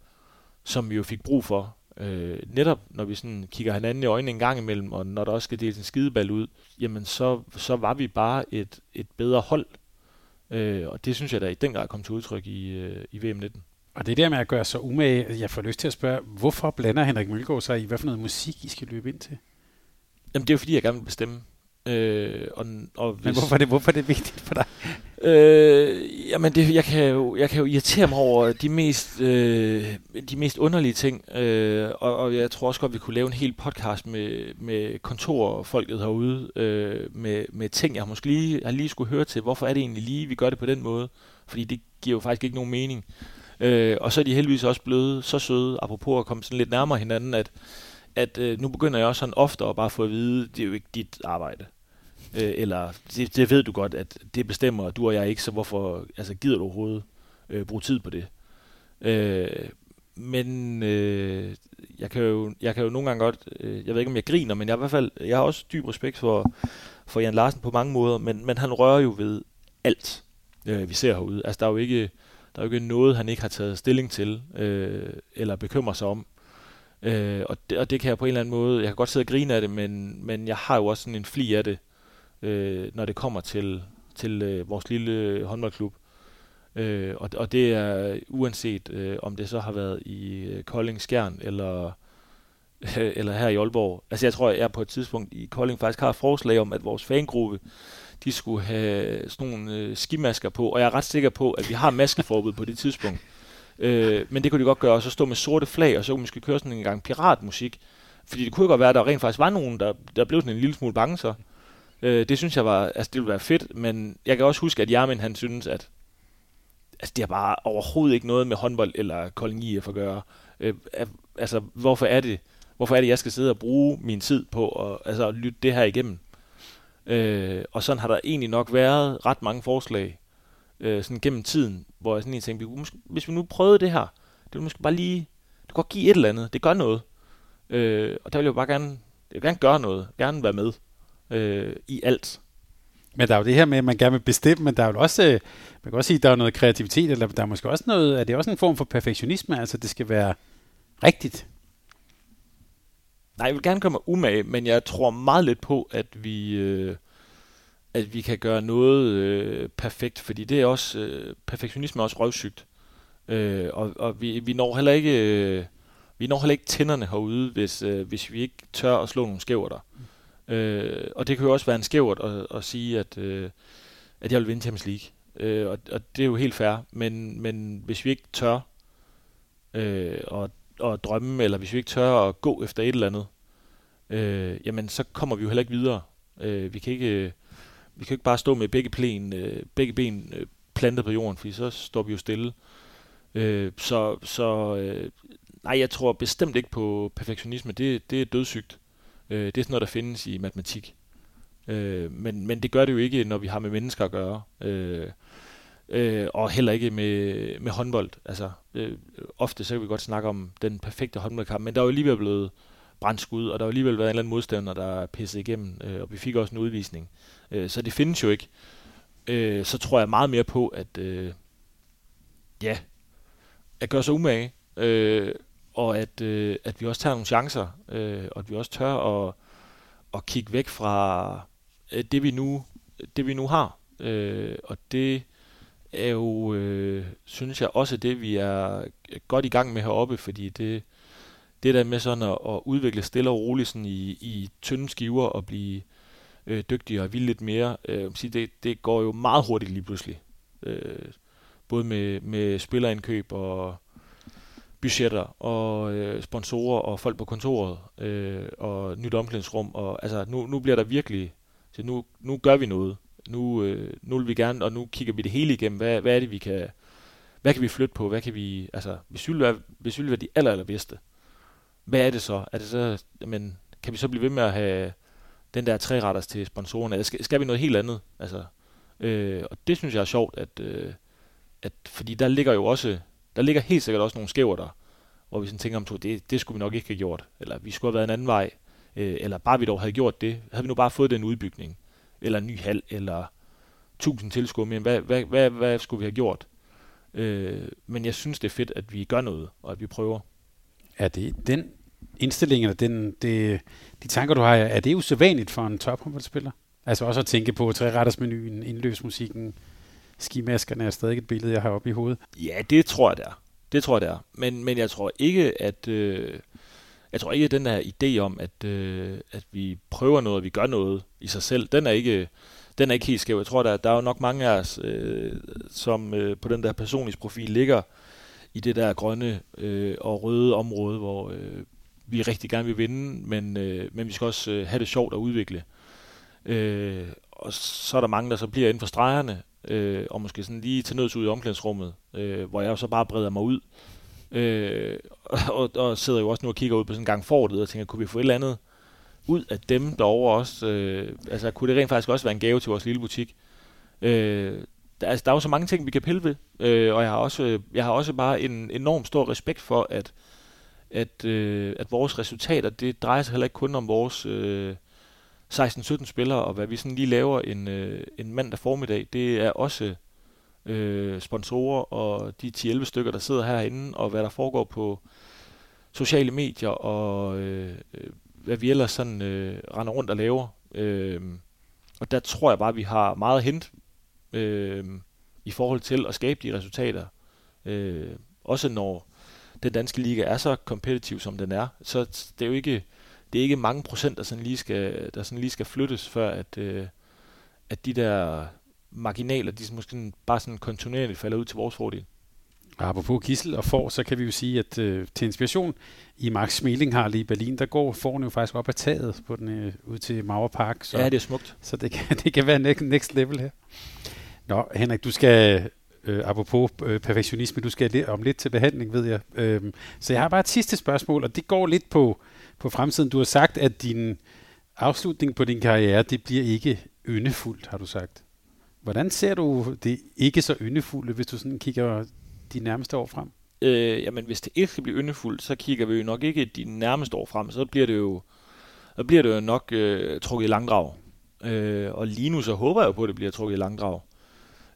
som vi jo fik brug for. Øh, netop når vi sådan kigger hinanden i øjnene en gang imellem, og når der også skal deles en skideball ud, jamen så, så var vi bare et, et bedre hold. Øh, og det synes jeg da i den grad kom til udtryk i, øh, i VM19. Og det der med at gøre sig umage, jeg får lyst til at spørge, hvorfor blander Henrik Mølgaard sig i, hvad for noget musik I skal løbe ind til? Jamen det er jo fordi, jeg gerne vil bestemme. Øh, og, og hvis, Men hvorfor er, det, hvorfor er det vigtigt for dig? Øh, jamen, det, jeg, kan jo, jeg kan jo irritere mig over de mest, øh, de mest underlige ting, øh, og, og jeg tror også godt, vi kunne lave en hel podcast med, med kontorfolket herude, øh, med, med ting, jeg måske lige, har lige skulle høre til. Hvorfor er det egentlig lige, vi gør det på den måde? Fordi det giver jo faktisk ikke nogen mening. Øh, og så er de heldigvis også blevet så søde, apropos at komme sådan lidt nærmere hinanden, at, at øh, nu begynder jeg også sådan ofte at bare få at vide, det er jo ikke dit arbejde. Øh, eller det, det ved du godt, at det bestemmer du og jeg ikke, så hvorfor altså, gider du overhovedet øh, bruge tid på det? Øh, men øh, jeg, kan jo, jeg kan jo nogle gange godt, øh, jeg ved ikke om jeg griner, men jeg, i hvert fald, jeg har også dyb respekt for, for Jan Larsen på mange måder, men, men han rører jo ved alt, øh, vi ser herude. Altså der er jo ikke, der er jo ikke noget, han ikke har taget stilling til, øh, eller bekymrer sig om. Øh, og, det, og det kan jeg på en eller anden måde, jeg kan godt sidde og grine af det, men, men jeg har jo også sådan en fli af det, øh, når det kommer til, til øh, vores lille håndboldklub. Øh, og, og det er uanset øh, om det så har været i øh, Kolding Skjern eller, øh, [laughs] eller her i Aalborg. Altså jeg tror, at jeg på et tidspunkt i Kolding faktisk har et forslag om, at vores fangruppe, de skulle have sådan nogle øh, skimasker på, og jeg er ret sikker på, at vi har maskeforbud på det tidspunkt. Øh, men det kunne de godt gøre, og så stå med sorte flag, og så vi måske køre sådan en gang piratmusik. Fordi det kunne godt være, at der rent faktisk var nogen, der, der blev sådan en lille smule bange så. Øh, det synes jeg var, altså det ville være fedt, men jeg kan også huske, at Jermin han synes, at altså, det har bare overhovedet ikke noget med håndbold eller Kolding IF at gøre. Øh, altså, hvorfor er det, hvorfor er det, jeg skal sidde og bruge min tid på at, altså, at lytte det her igennem? Øh, og sådan har der egentlig nok været ret mange forslag øh, sådan gennem tiden, hvor jeg sådan en tænkte, hvis vi nu prøvede det her, det ville måske bare lige, det kunne godt give et eller andet, det gør noget. Øh, og der vil jeg bare gerne, jeg vil gerne gøre noget, gerne være med øh, i alt. Men der er jo det her med, at man gerne vil bestemme, men der er jo også, øh, man kan også sige, at der er noget kreativitet, eller der er måske også noget, er det også en form for perfektionisme, altså det skal være rigtigt? Nej, jeg vil gerne komme umage, men jeg tror meget lidt på, at vi, øh, at vi kan gøre noget øh, perfekt, fordi det er også, øh, perfektionisme er også røvsygt. Øh, og og vi, vi når heller ikke, øh, vi når heller ikke tænderne herude, hvis, øh, hvis vi ikke tør at slå nogle skæver der. Mm. Øh, og det kan jo også være en skævert at, at sige, at, øh, at jeg vil vinde Champions League. Øh, og, og det er jo helt fair. Men, men hvis vi ikke tør øh, at, at drømme, eller hvis vi ikke tør at gå efter et eller andet, øh, jamen så kommer vi jo heller ikke videre. Øh, vi kan ikke vi kan ikke bare stå med begge, plen, øh, begge ben øh, plantet på jorden, fordi så står vi jo stille. Øh, så så øh, nej, jeg tror bestemt ikke på perfektionisme. Det, det er dødssygt. Øh, det er sådan noget, der findes i matematik. Øh, men, men det gør det jo ikke, når vi har med mennesker at gøre. Øh, øh, og heller ikke med, med håndbold. Altså, øh, ofte så kan vi godt snakke om den perfekte håndboldkamp, men der er jo alligevel blevet brændt skud, og der har alligevel været en eller anden modstander, der er pisset igennem, øh, og vi fik også en udvisning. Øh, så det findes jo ikke. Øh, så tror jeg meget mere på, at øh, ja, at gøre sig umage, øh, og at, øh, at vi også tager nogle chancer, øh, og at vi også tør at, at kigge væk fra øh, det, vi nu, det, vi nu har. Øh, og det er jo, øh, synes jeg, også det, vi er godt i gang med heroppe, fordi det, det der med sådan at, at udvikle stille og roligt sådan i, i tynde skiver og blive øh, dygtigere og ville lidt mere, øh, det, det går jo meget hurtigt lige pludselig. Øh, både med, med spillerindkøb og budgetter og øh, sponsorer og folk på kontoret øh, og nyt omklædningsrum. Og, altså, nu, nu bliver der virkelig, så nu, nu gør vi noget. Nu, øh, nu vil vi gerne, og nu kigger vi det hele igennem. Hvad, hvad er det, vi kan, hvad kan vi flytte på? Hvad kan vi, altså, hvis vi vil være, hvis vi vil være de aller, allerbedste, hvad er det så? Er det så, men kan vi så blive ved med at have den der tre retters til sponsorerne? Eller skal, skal vi noget helt andet? Altså, øh, og det synes jeg er sjovt, at, øh, at fordi der ligger jo også, der ligger helt sikkert også nogle skæver der, hvor vi sådan tænker om, to, det, det skulle vi nok ikke have gjort, eller vi skulle have været en anden vej, øh, eller bare vi dog havde gjort det, havde vi nu bare fået den udbygning, eller en ny hal, eller tusind tilskuere mere, hvad, hvad, hvad, hvad skulle vi have gjort? Øh, men jeg synes, det er fedt, at vi gør noget, og at vi prøver. Er det den indstilling, eller den, det, de tanker, du har, er det usædvanligt for en tophåndboldspiller? Altså også at tænke på trærettersmenuen, indløbsmusikken, skimaskerne er stadig et billede, jeg har oppe i hovedet. Ja, det tror jeg, det er. Det tror jeg, det er. Men, men jeg tror ikke, at... Øh, jeg tror ikke, at den her idé om, at, øh, at vi prøver noget, at vi gør noget i sig selv, den er ikke, den er ikke helt skæv. Jeg tror, der, der er jo nok mange af os, øh, som øh, på den der personlige profil ligger i det der grønne øh, og røde område, hvor øh, vi rigtig gerne vil vinde, men, øh, men vi skal også øh, have det sjovt at udvikle. Øh, og så er der mange, der så bliver inden for stregerne, øh, og måske sådan lige til nøds ud i omklædningsrummet, øh, hvor jeg så bare breder mig ud. Øh, og, og sidder jo også nu og kigger ud på sådan en gang fordet og tænker, kunne vi få et eller andet ud af dem derovre også? Øh, altså, kunne det rent faktisk også være en gave til vores lille butik? Øh, der, altså, der er jo så mange ting, vi kan pille ved, øh, og jeg har, også, jeg har også bare en enorm stor respekt for, at, at, øh, at vores resultater, det drejer sig heller ikke kun om vores øh, 16-17 spillere, og hvad vi sådan lige laver en, øh, en mandag formiddag, det er også øh, sponsorer og de 10-11 stykker, der sidder herinde, og hvad der foregår på sociale medier, og øh, øh, hvad vi ellers sådan øh, render rundt og laver. Øh, og der tror jeg bare, at vi har meget at hente øh, i forhold til at skabe de resultater. Øh, også når den danske liga er så kompetitiv, som den er, så det er jo ikke, det er ikke mange procent, der sådan lige skal, der sådan lige skal flyttes, før at, øh, at de der marginaler, de måske sådan, bare sådan kontinuerligt falder ud til vores fordel. Og apropos Gissel og får, så kan vi jo sige, at øh, til inspiration i Max Smelingharl i Berlin, der går forne jo faktisk op ad taget på den, øh, ud til Mauer Park. Så, ja, det er smukt. Så det kan, [laughs] det kan være next, next level her. Nå, Henrik, du skal, øh, apropos øh, perfektionisme, du skal lidt, om lidt til behandling, ved jeg. Øhm, så jeg har bare et sidste spørgsmål, og det går lidt på, på fremtiden. Du har sagt, at din afslutning på din karriere, det bliver ikke yndefuldt, har du sagt. Hvordan ser du det ikke så yndefulde, hvis du sådan kigger de nærmeste år frem? Øh, jamen, hvis det ikke skal blive yndefuldt, så kigger vi jo nok ikke de nærmeste år frem. Så bliver det jo, så bliver det jo nok øh, trukket i langdrag. Øh, og lige nu så håber jeg jo på, at det bliver trukket i langdrag.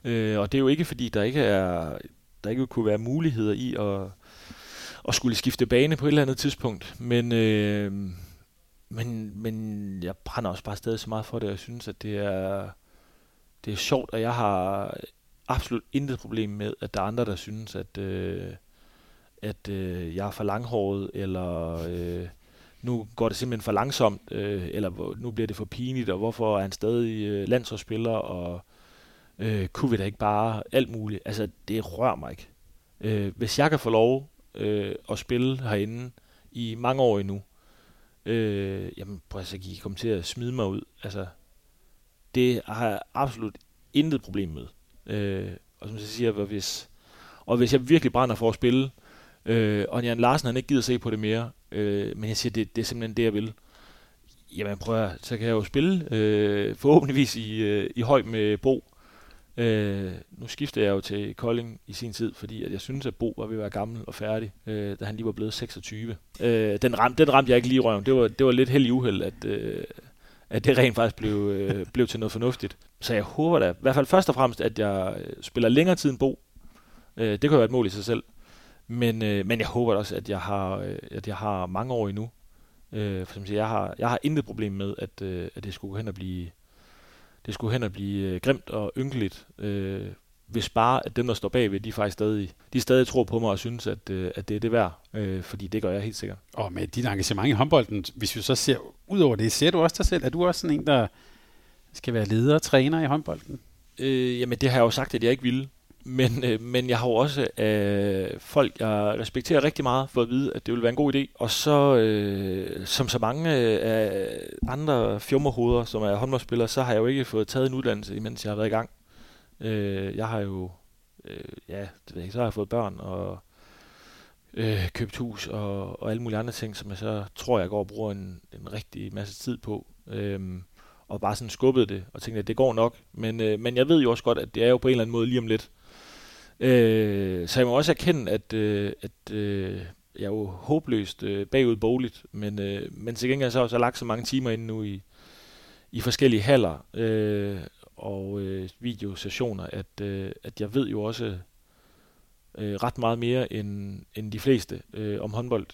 Øh, og det er jo ikke fordi, der ikke er der ikke kunne være muligheder i at, at skulle skifte bane på et eller andet tidspunkt. Men, øh, men, men jeg brænder også bare stadig så meget for det, og jeg synes, at det er, det er sjovt, og jeg har absolut intet problem med, at der er andre, der synes, at, øh, at øh, jeg er for langhåret, eller øh, nu går det simpelthen for langsomt, øh, eller nu bliver det for pinligt, og hvorfor er han stadig øh, landsholdsspiller, og øh, kunne vi da ikke bare alt muligt. Altså, det rører mig ikke. Øh, hvis jeg kan få lov øh, at spille herinde i mange år endnu, øh, jamen, prøv at I kommer til at smide mig ud. Altså, det har jeg absolut intet problem med. Øh, og som jeg siger, hvis, og hvis jeg virkelig brænder for at spille, øh, og Jan Larsen han ikke gider se på det mere, øh, men jeg siger, det, det er simpelthen det, jeg vil. Jamen prøv at, så kan jeg jo spille øh, forhåbentligvis i, øh, i høj med Bo. Øh, nu skifter jeg jo til Kolding i sin tid, fordi at jeg synes, at Bo var ved at være gammel og færdig, øh, da han lige var blevet 26. Øh, den, ram, den ramte jeg ikke lige i røven. Det var, det var lidt held uheld, at, øh, at det [laughs] rent faktisk blev, øh, blev til noget fornuftigt. Så jeg håber da, i hvert fald først og fremmest, at jeg øh, spiller længere tid end Bo. Øh, det kan jo være et mål i sig selv. Men, øh, men jeg håber også, at jeg har, øh, at jeg har mange år endnu. Øh, for som siger, jeg har, jeg har intet problem med, at, øh, at det skulle gå hen og blive, det skulle hen og blive øh, grimt og ynkeligt. Øh, hvis bare, at dem, der står bagved, de faktisk stadig, de stadig tror på mig og synes, at, øh, at det er det værd. Øh, fordi det gør jeg helt sikkert. Og med dit engagement i håndbolden, hvis vi så ser ud over det, ser du også dig selv? Er du også sådan en, der skal være leder og træner i håndbolden? Øh, jamen, det har jeg jo sagt, at jeg ikke ville men, øh, men jeg har jo også øh, folk, jeg respekterer rigtig meget, for at vide, at det ville være en god idé. Og så, øh, som så mange øh, andre fjummerhoveder, som er håndboldspillere, så har jeg jo ikke fået taget en uddannelse, imens jeg har været i gang. Øh, jeg har jo, øh, ja, det ved jeg, så har jeg fået børn og øh, købt hus og, og alle mulige andre ting, som jeg så tror, jeg går og bruger en, en rigtig masse tid på. Øh, og bare sådan skubbede det, og tænkte, at det går nok. Men, øh, men jeg ved jo også godt, at det er jo på en eller anden måde lige om lidt. Øh, så jeg må også erkende, at, øh, at øh, jeg er jo håbløst øh, bagud bogligt, men, øh, men til gengæld så har jeg også lagt så mange timer ind nu i, i forskellige haller øh, og øh, videosessioner, at, øh, at jeg ved jo også øh, ret meget mere end, end de fleste øh, om håndbold.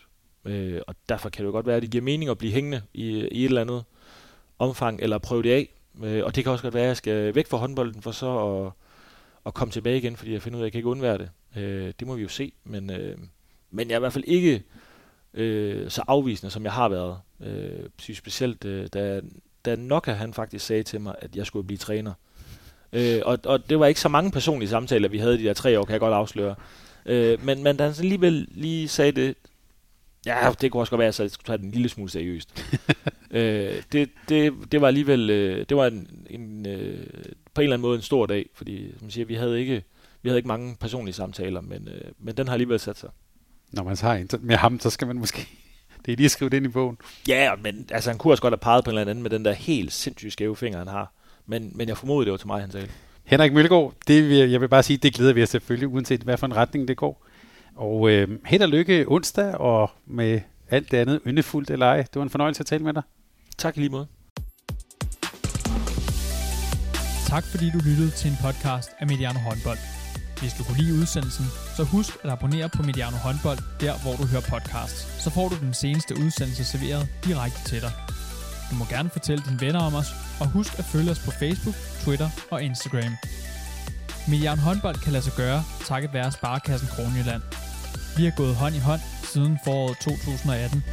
Øh, og derfor kan det jo godt være, at det giver mening at blive hængende i, i et eller andet omfang, eller prøve det af. Øh, og det kan også godt være, at jeg skal væk fra håndbolden, for så at, at komme tilbage igen, fordi jeg finder ud af, at jeg kan ikke undvære det. Øh, det må vi jo se, men, øh, men jeg er i hvert fald ikke øh, så afvisende, som jeg har været. Øh, specielt, øh, da, da Noka han faktisk sagde til mig, at jeg skulle blive træner. Øh, og, og det var ikke så mange personlige samtaler, vi havde de der tre år, kan jeg godt afsløre. Øh, men, men da han alligevel lige sagde det, Ja, det kunne også godt være, at jeg skulle tage den en lille smule seriøst. [laughs] øh, det, det, det var alligevel, øh, det var en, en, øh, på en eller anden måde en stor dag, fordi som siger, vi havde ikke, vi havde ikke mange personlige samtaler, men, øh, men den har alligevel sat sig. Når man har en med ham, så skal man måske det er lige skrevet ind i bogen. Ja, men altså, han kunne også godt have peget på en eller anden med den der helt sindssygt skæve finger, han har. Men, men jeg formoder, det var til mig, han sagde. Henrik Mølgaard, det vil, jeg vil bare sige, det glæder vi os selvfølgelig, uanset hvad for en retning det går. Og øh, held og lykke onsdag, og med alt det andet, yndefuldt eller ej. Det var en fornøjelse at tale med dig. Tak lige måde. Tak fordi du lyttede til en podcast af Mediano Håndbold. Hvis du kunne lide udsendelsen, så husk at abonnere på Mediano Håndbold, der hvor du hører podcasts. Så får du den seneste udsendelse serveret direkte til dig. Du må gerne fortælle dine venner om os, og husk at følge os på Facebook, Twitter og Instagram. Mediano Håndbold kan lade sig gøre, takket være Sparkassen Kronjylland. Vi har gået hånd i hånd siden foråret 2018.